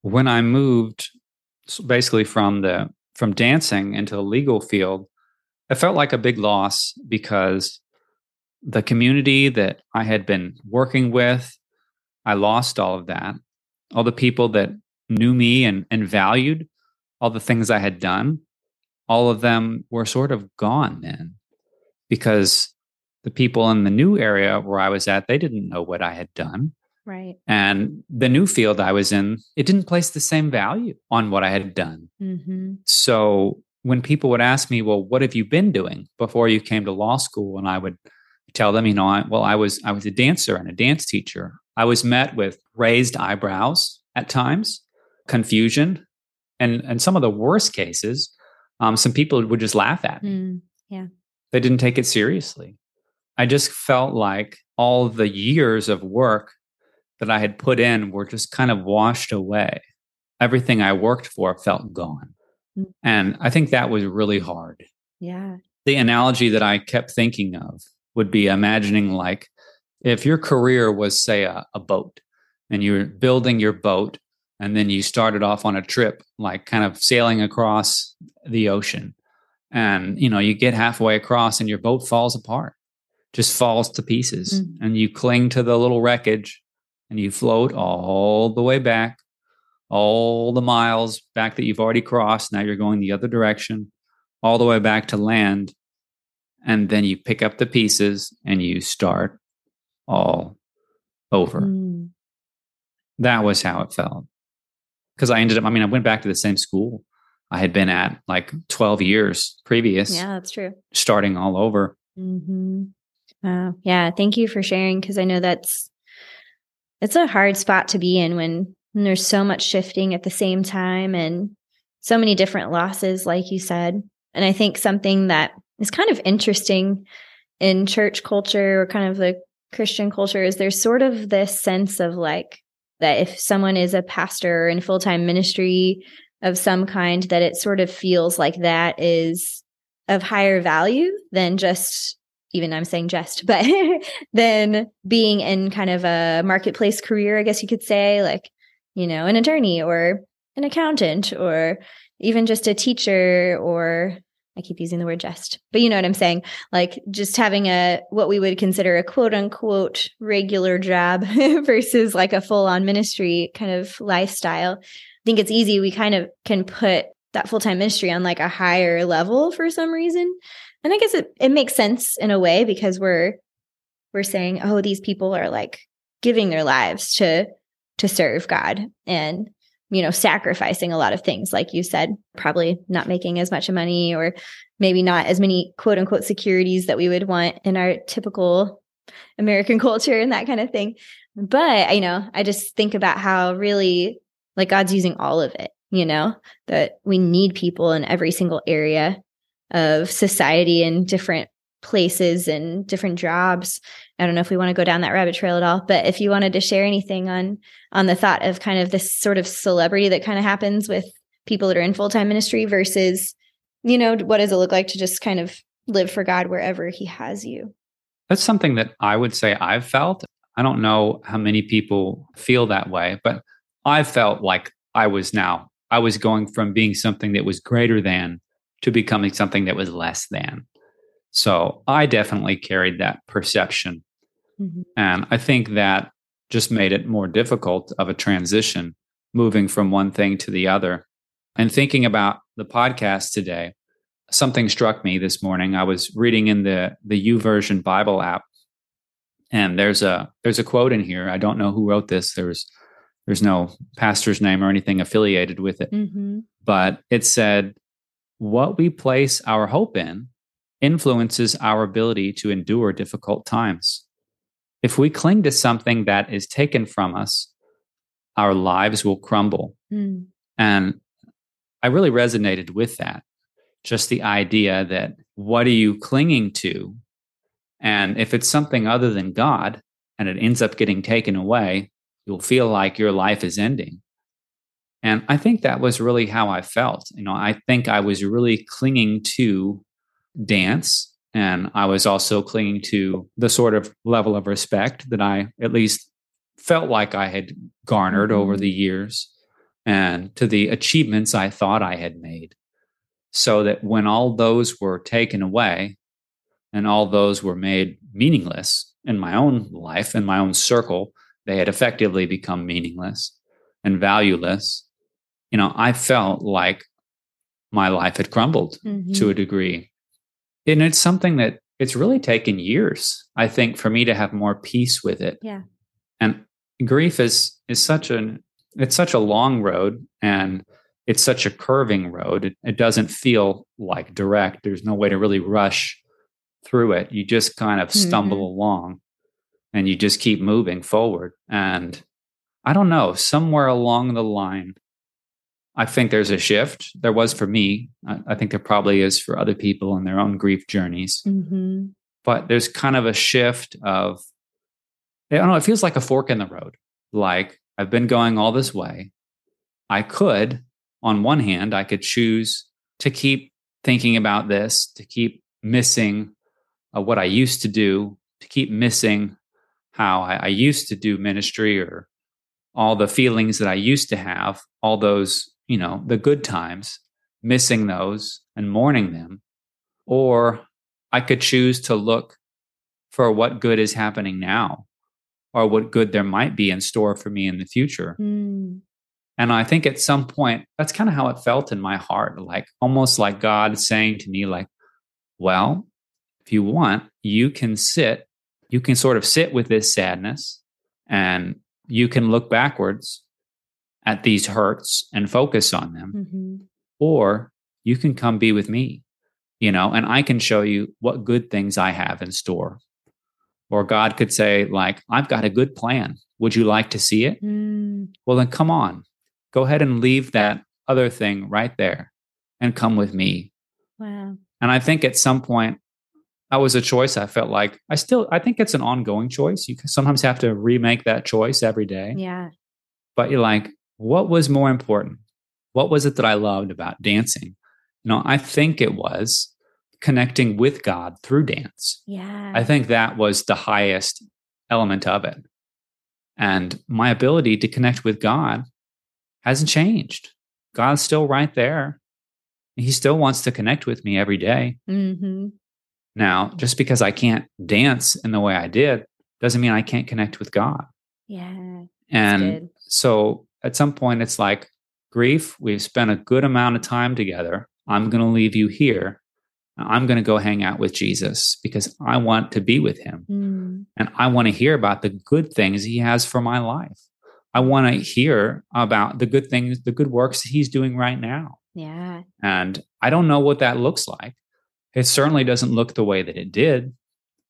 B: when I moved basically from the from dancing into the legal field, it felt like a big loss because the community that I had been working with, I lost all of that. All the people that knew me and, and valued all the things I had done, all of them were sort of gone then because the people in the new area where I was at, they didn't know what I had done.
A: Right.
B: And the new field I was in, it didn't place the same value on what I had done. Mm-hmm. So when people would ask me, well, what have you been doing before you came to law school? And I would tell them, you know, I, well, I was, I was a dancer and a dance teacher. I was met with raised eyebrows at times, confusion, and, and some of the worst cases, um, some people would just laugh at me.
A: Mm, yeah.
B: They didn't take it seriously. I just felt like all the years of work that I had put in were just kind of washed away. Everything I worked for felt gone. Mm. And I think that was really hard.
A: Yeah.
B: The analogy that I kept thinking of would be imagining like if your career was, say, a, a boat and you're building your boat and then you started off on a trip, like kind of sailing across the ocean. And, you know, you get halfway across and your boat falls apart, just falls to pieces.
A: Mm.
B: And you cling to the little wreckage and you float all the way back, all the miles back that you've already crossed. Now you're going the other direction, all the way back to land. And then you pick up the pieces and you start all over.
A: Mm.
B: That was how it felt. Because I ended up, I mean, I went back to the same school I had been at like 12 years previous,
A: Yeah, that's true.
B: starting all over.
A: hmm Wow. Yeah. Thank you for sharing because I know that's it's a hard spot to be in when, when there's so much shifting at the same time and so many different losses, like you said. And I think something that is kind of interesting in church culture or kind of the Christian culture is there's sort of this sense of like that if someone is a pastor in full time ministry of some kind, that it sort of feels like that is of higher value than just even I'm saying just, but than being in kind of a marketplace career, I guess you could say, like, you know, an attorney or an accountant or even just a teacher or I keep using the word just, but you know what I'm saying? Like just having a what we would consider a quote unquote regular job versus like a full on ministry kind of lifestyle. I think it's easy. We kind of can put that full time ministry on like a higher level for some reason. And I guess it, it makes sense in a way because we're we're saying, oh, these people are like giving their lives to to serve God and you know sacrificing a lot of things like you said probably not making as much money or maybe not as many quote unquote securities that we would want in our typical american culture and that kind of thing. But you know i just think about how really like god's using all of it you know that we need people in every single area of society and different places and different jobs i don't know if we want to go down that rabbit trail at all but if you wanted to share anything on on the thought of kind of this sort of celebrity that kind of happens with people that are in full-time ministry versus you know what does it look like to just kind of live for god wherever he has you
B: That's something that I would say I've felt. I don't know how many people feel that way, but I felt like I was now, I was going from being something that was greater than to becoming something that was less than. So I definitely carried that perception.
A: Mhm.
B: And I think that just made it more difficult of a transition moving from one thing to the other. And thinking about the podcast today, something struck me this morning. I was reading in the the YouVersion Bible app, and there's a there's a quote in here. I don't know who wrote this. There's there's no pastor's name or anything affiliated with it,
A: mm-hmm.
B: but it said, "What we place our hope in influences our ability to endure difficult times. If we cling to something that is taken from us, our lives will crumble."
A: Mm.
B: And I really resonated with that. Just the idea that what are you clinging to? And if it's something other than God and it ends up getting taken away, you'll feel like your life is ending. And I think that was really how I felt. You know, I think I was really clinging to dance and I was also clinging to the sort of level of respect that I at least felt like I had garnered over
A: Mhm.
B: the years and to the achievements I thought I had made. So that when all those were taken away and all those were made meaningless in my own life, in my own circle, they had effectively become meaningless and valueless. You know, I felt like my life had crumbled
A: Mhm.
B: to a degree. And it's something that it's really taken years, I think, for me to have more peace with it.
A: Yeah.
B: And grief is is such an it's such a long road and it's such a curving road. It, it doesn't feel like direct. There's no way to really rush through it. You just kind of mm-hmm. stumble along and you just keep moving forward. And I don't know, somewhere along the line, I think there's a shift. There was for me. I, I think there probably is for other people in their own grief journeys.
A: Mhm.
B: But there's kind of a shift of, I don't know, it feels like a fork in the road. Like I've been going all this way. I could, on one hand, I could choose to keep thinking about this, to keep missing uh, what I used to do, to keep missing how I, I used to do ministry or all the feelings that I used to have, all those, you know, the good times, missing those and mourning them. or I could choose to look for what good is happening now or what good there might be in store for me in the future.
A: Mm.
B: And I think at some point, that's kind of how it felt in my heart, like almost like God saying to me, like, well, if you want, you can sit, you can sort of sit with this sadness and you can look backwards at these hurts and focus on them.
A: hmm
B: Or you can come be with me, you know, and I can show you what good things I have in store. Or God could say, like, I've got a good plan. Would you like to see it?
A: Mm.
B: Well, then come on. Go ahead and leave that other thing right there and come with me.
A: Wow.
B: And I think at some point, that was a choice I felt like I still, I think it's an ongoing choice. You sometimes have to remake that choice every day.
A: Yeah.
B: But you're like, what was more important? What was it that I loved about dancing? You know, I think it was connecting with God through dance.
A: Yeah.
B: I think that was the highest element of it. And my ability to connect with God hasn't changed. God's still right there. He still wants to connect with me every day.
A: hmm
B: Now, just because I can't dance in the way I did doesn't mean I can't connect with God.
A: Yeah.
B: And
A: good.
B: so at some point, it's like, grief, we've spent a good amount of time together. I'm going to leave you here. I'm going to go hang out with Jesus because I want to be with him.
A: Mm.
B: And I want to hear about the good things he has for my life. I want to hear about the good things, the good works he's doing right now.
A: Yeah.
B: And I don't know what that looks like. It certainly doesn't look the way that it did,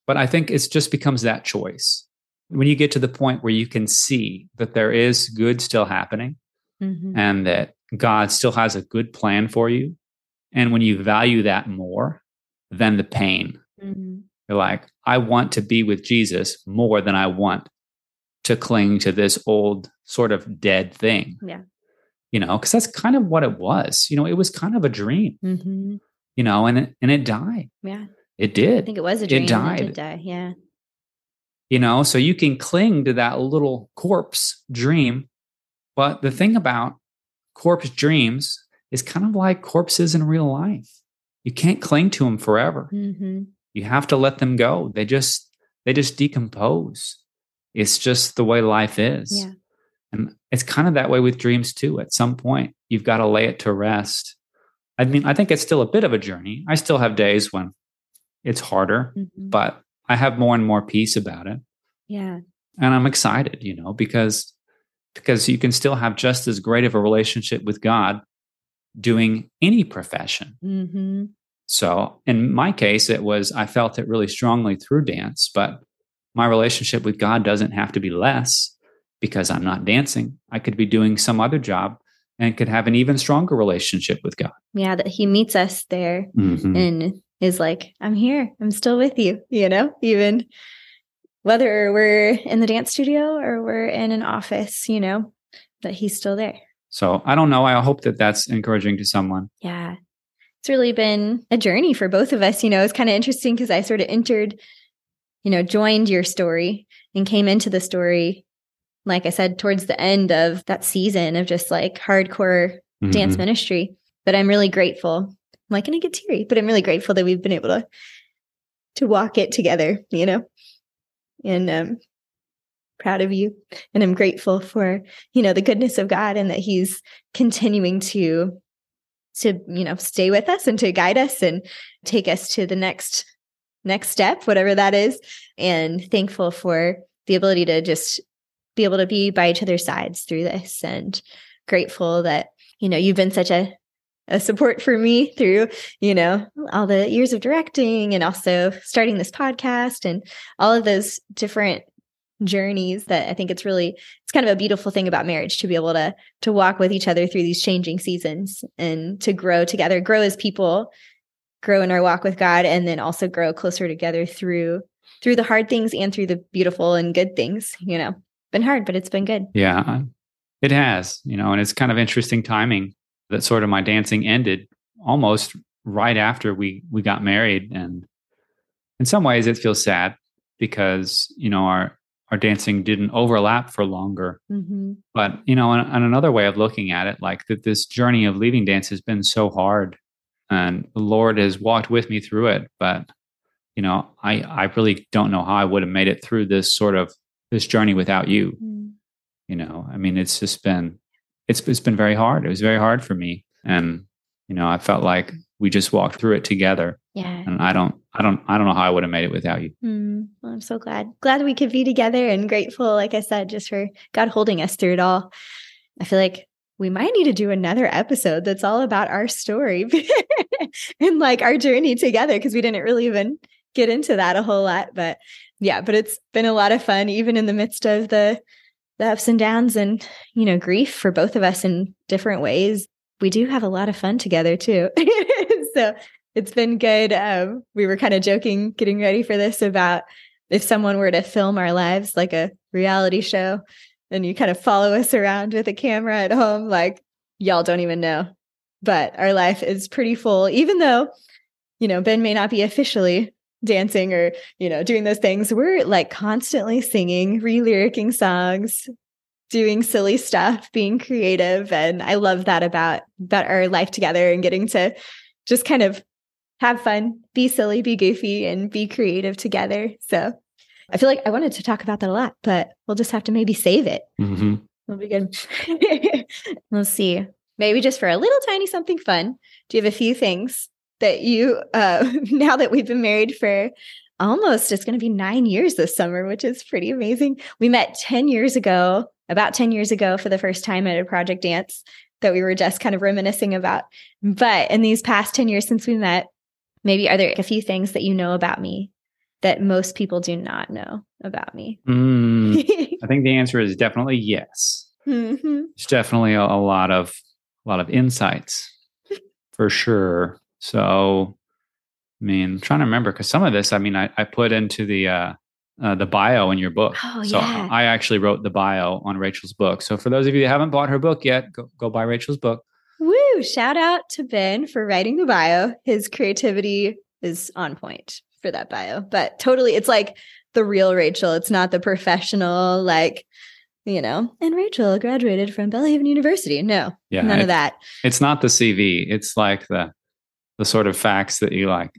B: but I think it just becomes that choice. When you get to the point where you can see that there is good still happening
A: hmm
B: and that God still has a good plan for you, and when you value that more than the pain,
A: hmm
B: you're like, I want to be with Jesus more than I want to cling to this old sort of dead thing.
A: Yeah.
B: You know, because that's kind of what it was. You know, it was kind of a dream,
A: hmm
B: you know, and it, and it died.
A: Yeah.
B: It did.
A: I think it was a dream. and
B: died.
A: It did die. Yeah.
B: You know, so you can cling to that little corpse dream. But the thing about corpse dreams is kind of like corpses in real life. You can't cling to them forever.
A: hmm
B: you have to let them go. They just they just decompose. It's just the way life is.
A: Yeah.
B: and it's kind of that way with dreams too. At some point you've got to lay it to rest. I mean i think it's still a bit of a journey. I still have days when it's harder
A: hmm
B: but i have more and more peace about it
A: Yeah.
B: and i'm excited you know because because you can still have just as great of a relationship with god doing any profession
A: hmm
B: so in my case, it was, I felt it really strongly through dance, but my relationship with God doesn't have to be less because I'm not dancing. I could be doing some other job and could have an even stronger relationship with God.
A: Yeah. That he meets us there
B: Mhm.
A: and is like, I'm here. I'm still with you, you know, even whether we're in the dance studio or we're in an office, you know, that he's still there.
B: So I don't know. I hope that that's encouraging to someone.
A: Yeah. It's really been a journey for both of us. You know, it's kind of interesting because I sort of entered, you know, joined your story and came into the story, like I said, towards the end of that season of just like hardcore dance
B: Mhm.
A: ministry. But I'm really grateful. I'm like gonna get teary, but I'm really grateful that we've been able to to walk it together, you know. And um proud of you. And I'm grateful for, you know, the goodness of God and that He's continuing to to, you know, stay with us and to guide us and take us to the next next step, whatever that is. And thankful for the ability to just be able to be by each other's sides through this and grateful that you know you've been such a a support for me through you know all the years of directing and also starting this podcast and all of those different journeys that I think it's really it's kind of a beautiful thing about marriage to be able to to walk with each other through these changing seasons and to grow together grow as people grow in our walk with God and then also grow closer together through through the hard things and through the beautiful and good things you know. Been hard but it's been good.
B: Yeah, it has, you know, and it's kind of interesting timing that sort of my dancing ended almost right after we we got married and in some ways it feels sad because, you know, our our dancing didn't overlap for longer.
A: mm-hmm.
B: But, you know, on, on another way of looking at it, like that this journey of leaving dance has been so hard. and the Lord has walked with me through it. But you know, I I really don't know how I would have made it through this sort of this journey without you. Mm. You know, I mean, it's just been it's it's been very hard. It was very hard for me, and you know, I felt like we just walked through it together.
A: Yeah.
B: And I don't, I don't, I don't know how I would have made it without you.
A: Mm, well, I'm so glad, glad we could be together and grateful, like I said, just for God holding us through it all. I feel like we might need to do another episode that's all about our story and like our journey together because we didn't really even get into that a whole lot. But yeah, but it's been a lot of fun, even in the midst of the the ups and downs and you know grief for both of us in different ways. We do have a lot of fun together too. so it's been good. Um, we were kind of joking, getting ready for this about if someone were to film our lives like a reality show and you kind of follow us around with a camera at home, like y'all don't even know. But our life is pretty full, even though, you know, Ben may not be officially dancing or, you know, doing those things. We're like constantly singing, re lyricing songs, doing silly stuff, being creative. And I love that about, about our life together and getting to just kind of have fun, be silly, be goofy, and be creative together. So I feel like I wanted to talk about that a lot, but we'll just have to maybe save it. Mm-hmm. It'll be good. we'll see. Maybe just for a little tiny something fun. Do you have a few things that you, uh, now that we've been married for almost, it's going to be nine years this summer, which is pretty amazing. We met 10 years ago, about 10 years ago for the first time at a project dance that we were just kind of reminiscing about. But in these past 10 years since we met, maybe are there a few things that you know about me that most people do not know about me?
B: Mm, I think the answer is definitely yes. Mm-hmm. It's definitely a, a, lot of a lot of insights for sure. So, I mean, I'm trying to remember because some of this, I mean, I, I put into the uh, uh, the bio in your book.
A: Oh,
B: so
A: yeah.
B: I actually wrote the bio on Rachel's book. So for those of you that haven't bought her book yet, go, go buy Rachel's book.
A: Woo! Shout out to Ben for writing the bio. His creativity is on point for that bio, but totally, it's like the real Rachel. It's not the professional, like, you know, and Rachel graduated from Belhaven University. No, yeah, none of that.
B: It's not the CV. It's like the the sort of facts that you like.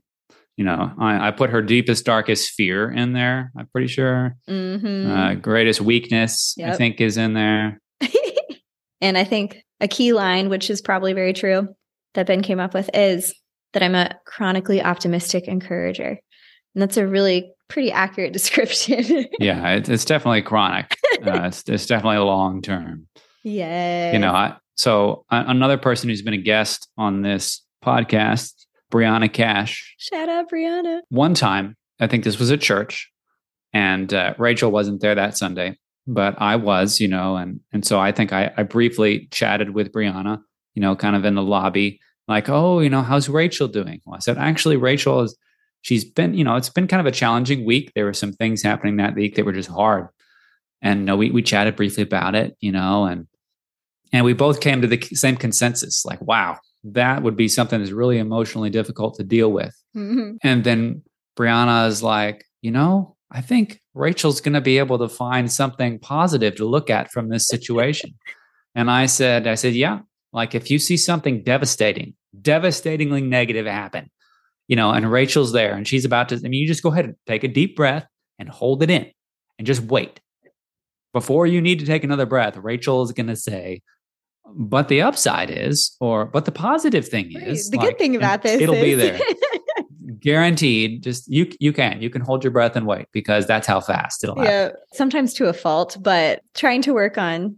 B: You know, I, I put her deepest, darkest fear in there. I'm pretty sure. Mm-hmm. Uh, greatest weakness, yep. I think, is in there.
A: and I think a key line, which is probably very true, that Ben came up with is that I'm a chronically optimistic encourager. And that's a really pretty accurate description.
B: yeah, it, it's definitely chronic. Uh, it's, it's definitely long term.
A: Yeah.
B: You know, I, so uh, another person who's been a guest on this podcast, Brianna Cash.
A: Shout out, Brianna.
B: One time, I think this was at church, and uh, Rachel wasn't there that Sunday but I was, you know, and and so I think I, I briefly chatted with Brianna, you know, kind of in the lobby, like, oh, you know, how's Rachel doing? Well, I said, actually, Rachel is she's been, you know, it's been kind of a challenging week. There were some things happening that week that were just hard. And you know, we we chatted briefly about it, you know, and and we both came to the same consensus, like, wow, that would be something that's really emotionally difficult to deal with. Mm-hmm. And then Brianna is like, you know, I think Rachel's going to be able to find something positive to look at from this situation. and I said, I said, yeah, like if you see something devastating, devastatingly negative happen, you know, and Rachel's there and she's about to, I mean, you just go ahead and take a deep breath and hold it in and just wait. Before you need to take another breath, Rachel is going to say, but the upside is, or but the positive thing is,
A: the like, good thing about this,
B: it'll
A: is-
B: be there. guaranteed just you you can you can hold your breath and wait because that's how fast it'll happen. Yeah,
A: sometimes to a fault, but trying to work on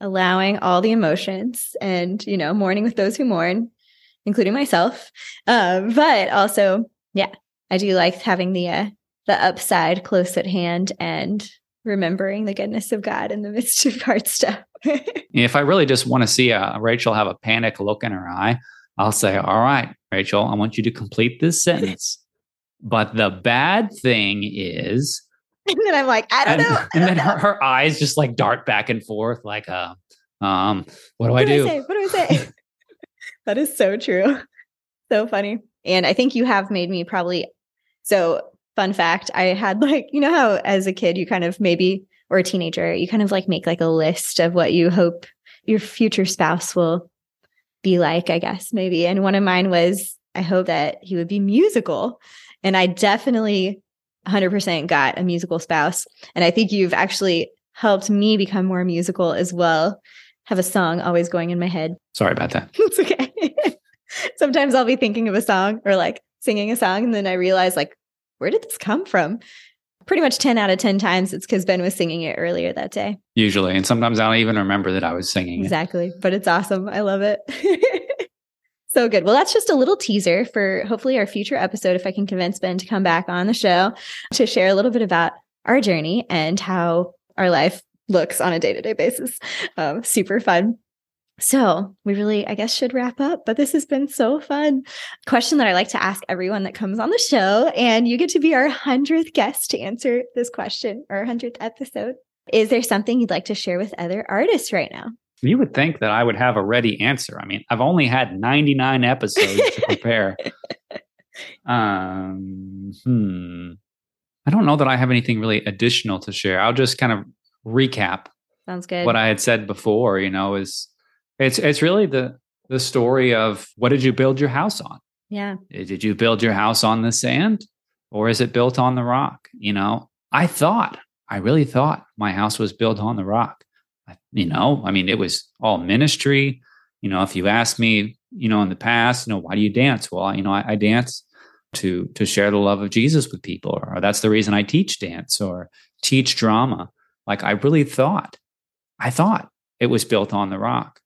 A: allowing all the emotions and you know mourning with those who mourn, including myself. Um, but also, yeah, I do like having the uh, the upside close at hand and remembering the goodness of God in the midst of hard stuff.
B: if I really just want to see a, Rachel have a panic look in her eye, I'll say, All right, Rachel, I want you to complete this sentence. but the bad thing is.
A: And then I'm like, I don't
B: and,
A: know.
B: and then her, her, eyes just like dart back and forth, like, uh, um, what do what I do?
A: do I what do I say? that is so true. So funny. And I think you have made me probably so fun fact. I had like, you know how as a kid you kind of maybe or a teenager, you kind of like make like a list of what you hope your future spouse will be like, I guess, maybe. And one of mine was I hope that he would be musical. And I definitely 100% got a musical spouse. And I think you've actually helped me become more musical as well. Have a song always going in my head.
B: Sorry about that.
A: it's okay. Sometimes I'll be thinking of a song or like singing a song, and then I realize, like, where did this come from? Pretty much 10 out of 10 times it's because Ben was singing it earlier that day.
B: Usually. And sometimes I don't even remember that I was singing.
A: Exactly. It. But it's awesome. I love it. so good. Well, that's just a little teaser for hopefully our future episode if I can convince Ben to come back on the show to share a little bit about our journey and how our life looks on a day to day basis. Um, super fun. So we really, I guess, should wrap up, but this has been so fun. Question that I like to ask everyone that comes on the show, and you get to be our 100th guest to answer this question, our 100th episode. Is there something you'd like to share with other artists right now?
B: You would think that I would have a ready answer. I mean, I've only had 99 episodes to prepare. Um, hmm. I don't know that I have anything really additional to share. I'll just kind of recap.
A: Sounds good.
B: What I had said before, you know, is it's it's really the the story of what did you build your house on?
A: Yeah.
B: Eh, did you build your house on the sand or is it built on the rock? You know, I thought, I really thought my house was built on the rock. You know, I mean, it was all ministry. You know, if you ask me, you know, in the past, you know, why do you dance? Well, you know, I, I dance to to share the love of Jesus with people, or that's the reason I teach dance or teach drama. Like I really thought, I thought it was built on the rock.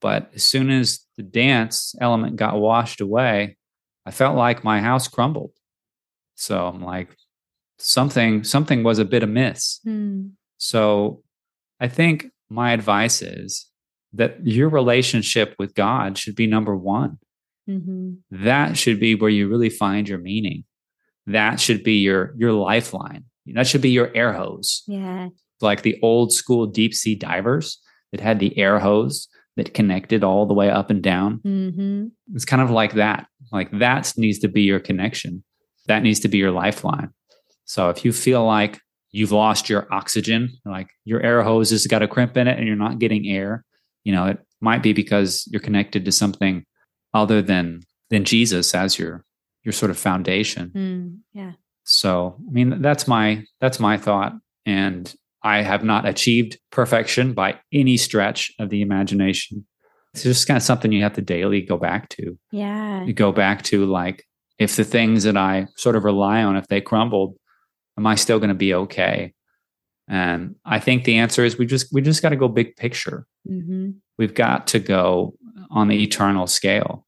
B: But as soon as the dance element got washed away, I felt like my house crumbled. So I'm like, something something was a bit amiss.
A: Mm.
B: So I think my advice is that your relationship with God should be number one.
A: Mm-hmm.
B: That should be where you really find your meaning. That should be your your lifeline. That should be your air hose.
A: Yeah.
B: Like the old school deep sea divers that had the air hose that connected all the way up and down.
A: Mm-hmm.
B: It's kind of like that. Like that needs to be your connection. That needs to be your lifeline. So if you feel like you've lost your oxygen, like your air hose has got a crimp in it and you're not getting air, you know, it might be because you're connected to something other than than Jesus as your your sort of foundation.
A: Mm, yeah.
B: So, I mean, that's my that's my thought and I have not achieved perfection by any stretch of the imagination. It's just kind of something you have to daily go back to.
A: Yeah.
B: You go back to like if the things that I sort of rely on if they crumbled, am I still going to be okay? And I think the answer is we just we just got to go big picture.
A: Mm-hmm.
B: We've got to go on the eternal scale.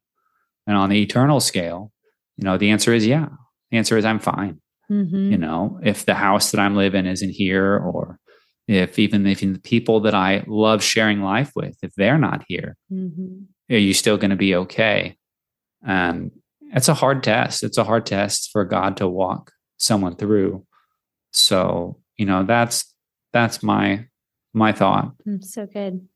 B: And on the eternal scale, you know, the answer is yeah. The answer is I'm fine.
A: Mm-hmm.
B: You know, if the house that I'm living isn't here, or if even if the people that I love sharing life with, if they're not here,
A: mm-hmm.
B: are you still going to be okay? And it's a hard test. It's a hard test for God to walk someone through. So, you know, that's that's my my thought.
A: Mm, so good.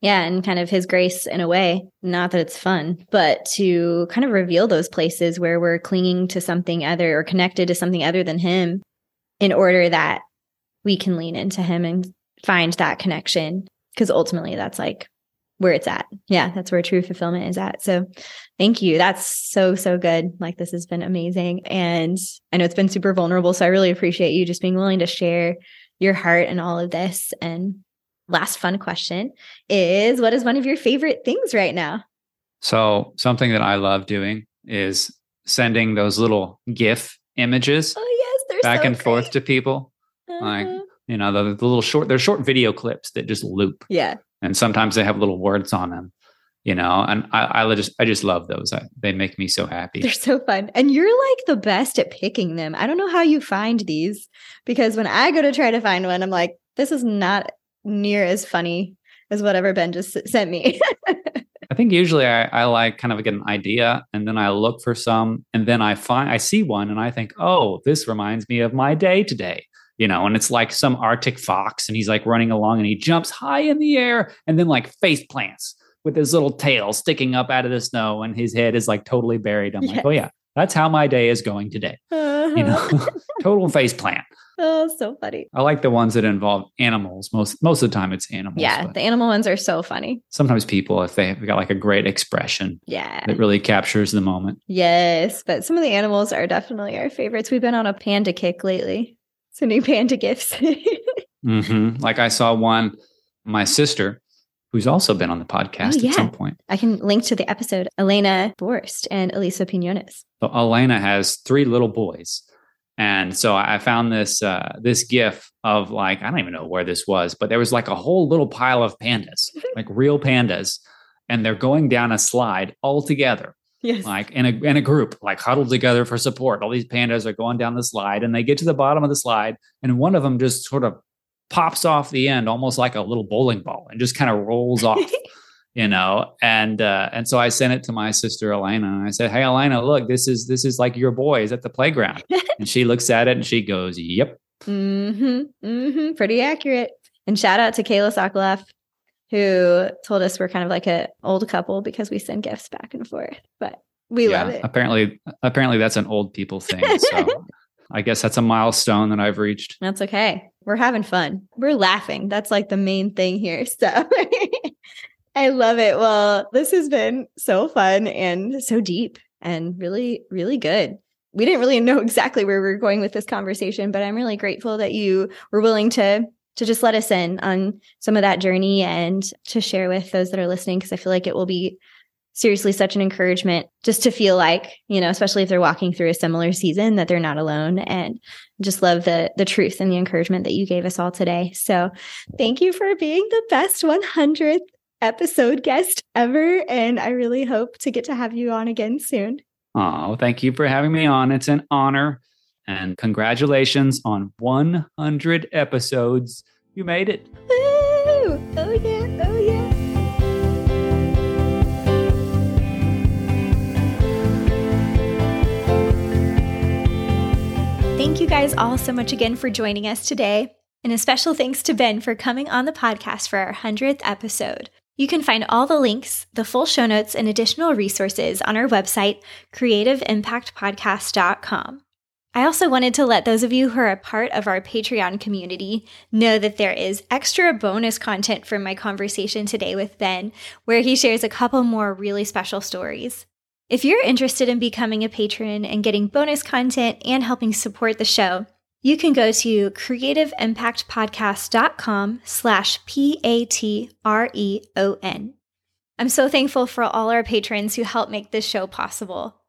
A: Yeah, and kind of his grace in a way, not that it's fun, but to kind of reveal those places where we're clinging to something other or connected to something other than him in order that we can lean into him and find that connection. Because ultimately, that's like where it's at. Yeah, that's where true fulfillment is at. So thank you. That's so, so good. Like, this has been amazing. And I know it's been super vulnerable. So I really appreciate you just being willing to share your heart and all of this. And last fun question is what is one of your favorite things right now?
B: So, something that I love doing is sending those little GIF images
A: oh, yes, they're
B: back
A: so
B: and
A: great.
B: forth to people.
A: Uh-huh.
B: Like, you know, the, the little short, they're short video clips that just loop.
A: yeah.
B: And sometimes they have little words on them, you know, and I, I just, I just love those. I, they make me so happy.
A: They're so fun. And you're like the best at picking them. I don't know how you find these because when I go to try to find one, I'm like, this is not near as funny as whatever Ben just sent me.
B: I think usually I, I like kind of get an idea and then I look for some and then I find I see one and I think, oh, this reminds me of my day today. You know, and it's like some Arctic fox and he's like running along and he jumps high in the air and then like face plants with his little tail sticking up out of the snow and his head is like totally buried. I'm like, oh yeah, that's how my day is going today.
A: Uh-huh.
B: You know, total face plant.
A: oh, so funny.
B: I like the ones that involve animals. Most most of the time, it's animals.
A: Yeah, the animal ones are so funny.
B: sometimes people, if they've got like a great expression
A: Yeah.
B: that really captures the moment.
A: Yes, but some of the animals are definitely our favorites. We've been on a panda kick lately. So new panda gifs.
B: hmm Like I saw one, my sister, who's also been on the podcast
A: Oh, yeah.
B: at some point.
A: I can link to the episode. Elena Borst and Elisa Pinones.
B: So Elena has three little boys. And so I I found this uh, this gif of like I don't even know where this was, but there was like a whole little pile of pandas, like real pandas, and they're going down a slide all together,
A: Yes.
B: like in a in a group, like huddled together for support. All these pandas are going down the slide, and they get to the bottom of the slide, and one of them just sort of pops off the end, almost like a little bowling ball, and just kind of rolls off you know and uh and so i sent it to my sister elena and i said hey elena look this is this is like your boys at the playground and she looks at it and she goes yep
A: mm-hmm. Mm-hmm. Pretty accurate. And shout out to Kayla Sokoloff, who told us we're kind of like an old couple because we send gifs back and forth. But we
B: yeah
A: love it.
B: apparently apparently that's an old people thing so i guess that's a milestone that i've reached
A: That's okay. We're having fun. We're laughing. That's like the main thing here. So I love it. Well, this has been so fun and so deep and really, really good. We didn't really know exactly where we were going with this conversation, but I'm really grateful that you were willing to to just let us in on some of that journey and to share with those that are listening because I feel like it will be seriously such an encouragement just to feel like, you know, especially if they're walking through a similar season that they're not alone and just love the the truth and the encouragement that you gave us all today. So, thank you for being the best 100th episode guest ever and I really hope to get to have you on again soon.
B: oh thank you for having me on it's an honor and congratulations on 100 episodes you made it!
A: Oh yeah, oh yeah. Thank you guys all so much again for joining us today. And a special thanks to Ben for coming on the podcast for our 100th episode. You can find all the links, the full show notes, and additional resources on our website, creativeimpactpodcast.com. I also wanted to let those of you who are a part of our Patreon community know that there is extra bonus content from my conversation today with Ben, where he shares a couple more really special stories. If you're interested in becoming a patron and getting bonus content and helping support the show, you can go to creativeimpactpodcast.com slash P-A-T-R-E-O-N. I'm so thankful for all our patrons who help make this show possible.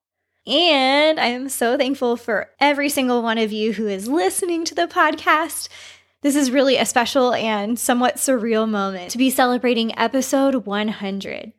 A: And I am so thankful for every single one of you who is listening to the podcast. This is really a special and somewhat surreal moment to be celebrating episode 100.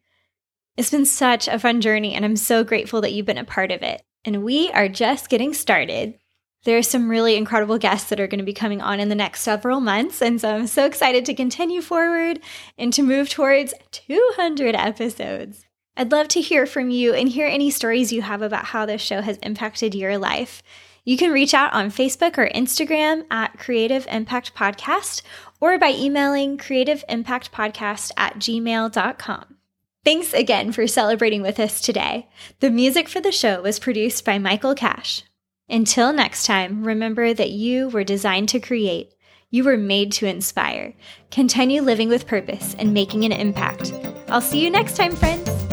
A: It's been such a fun journey, and I'm so grateful that you've been a part of it. And we are just getting started. There are some really incredible guests that are going to be coming on in the next several months. And so I'm so excited to continue forward and to move towards 200 episodes. I'd love to hear from you and hear any stories you have about how this show has impacted your life. You can reach out on Facebook or Instagram at Creative Impact Podcast or by emailing creativeimpactpodcast at gmail.com. Thanks again for celebrating with us today. The music for the show was produced by Michael Cash. Until next time, remember that you were designed to create. You were made to inspire. Continue living with purpose and making an impact. I'll see you next time, friends.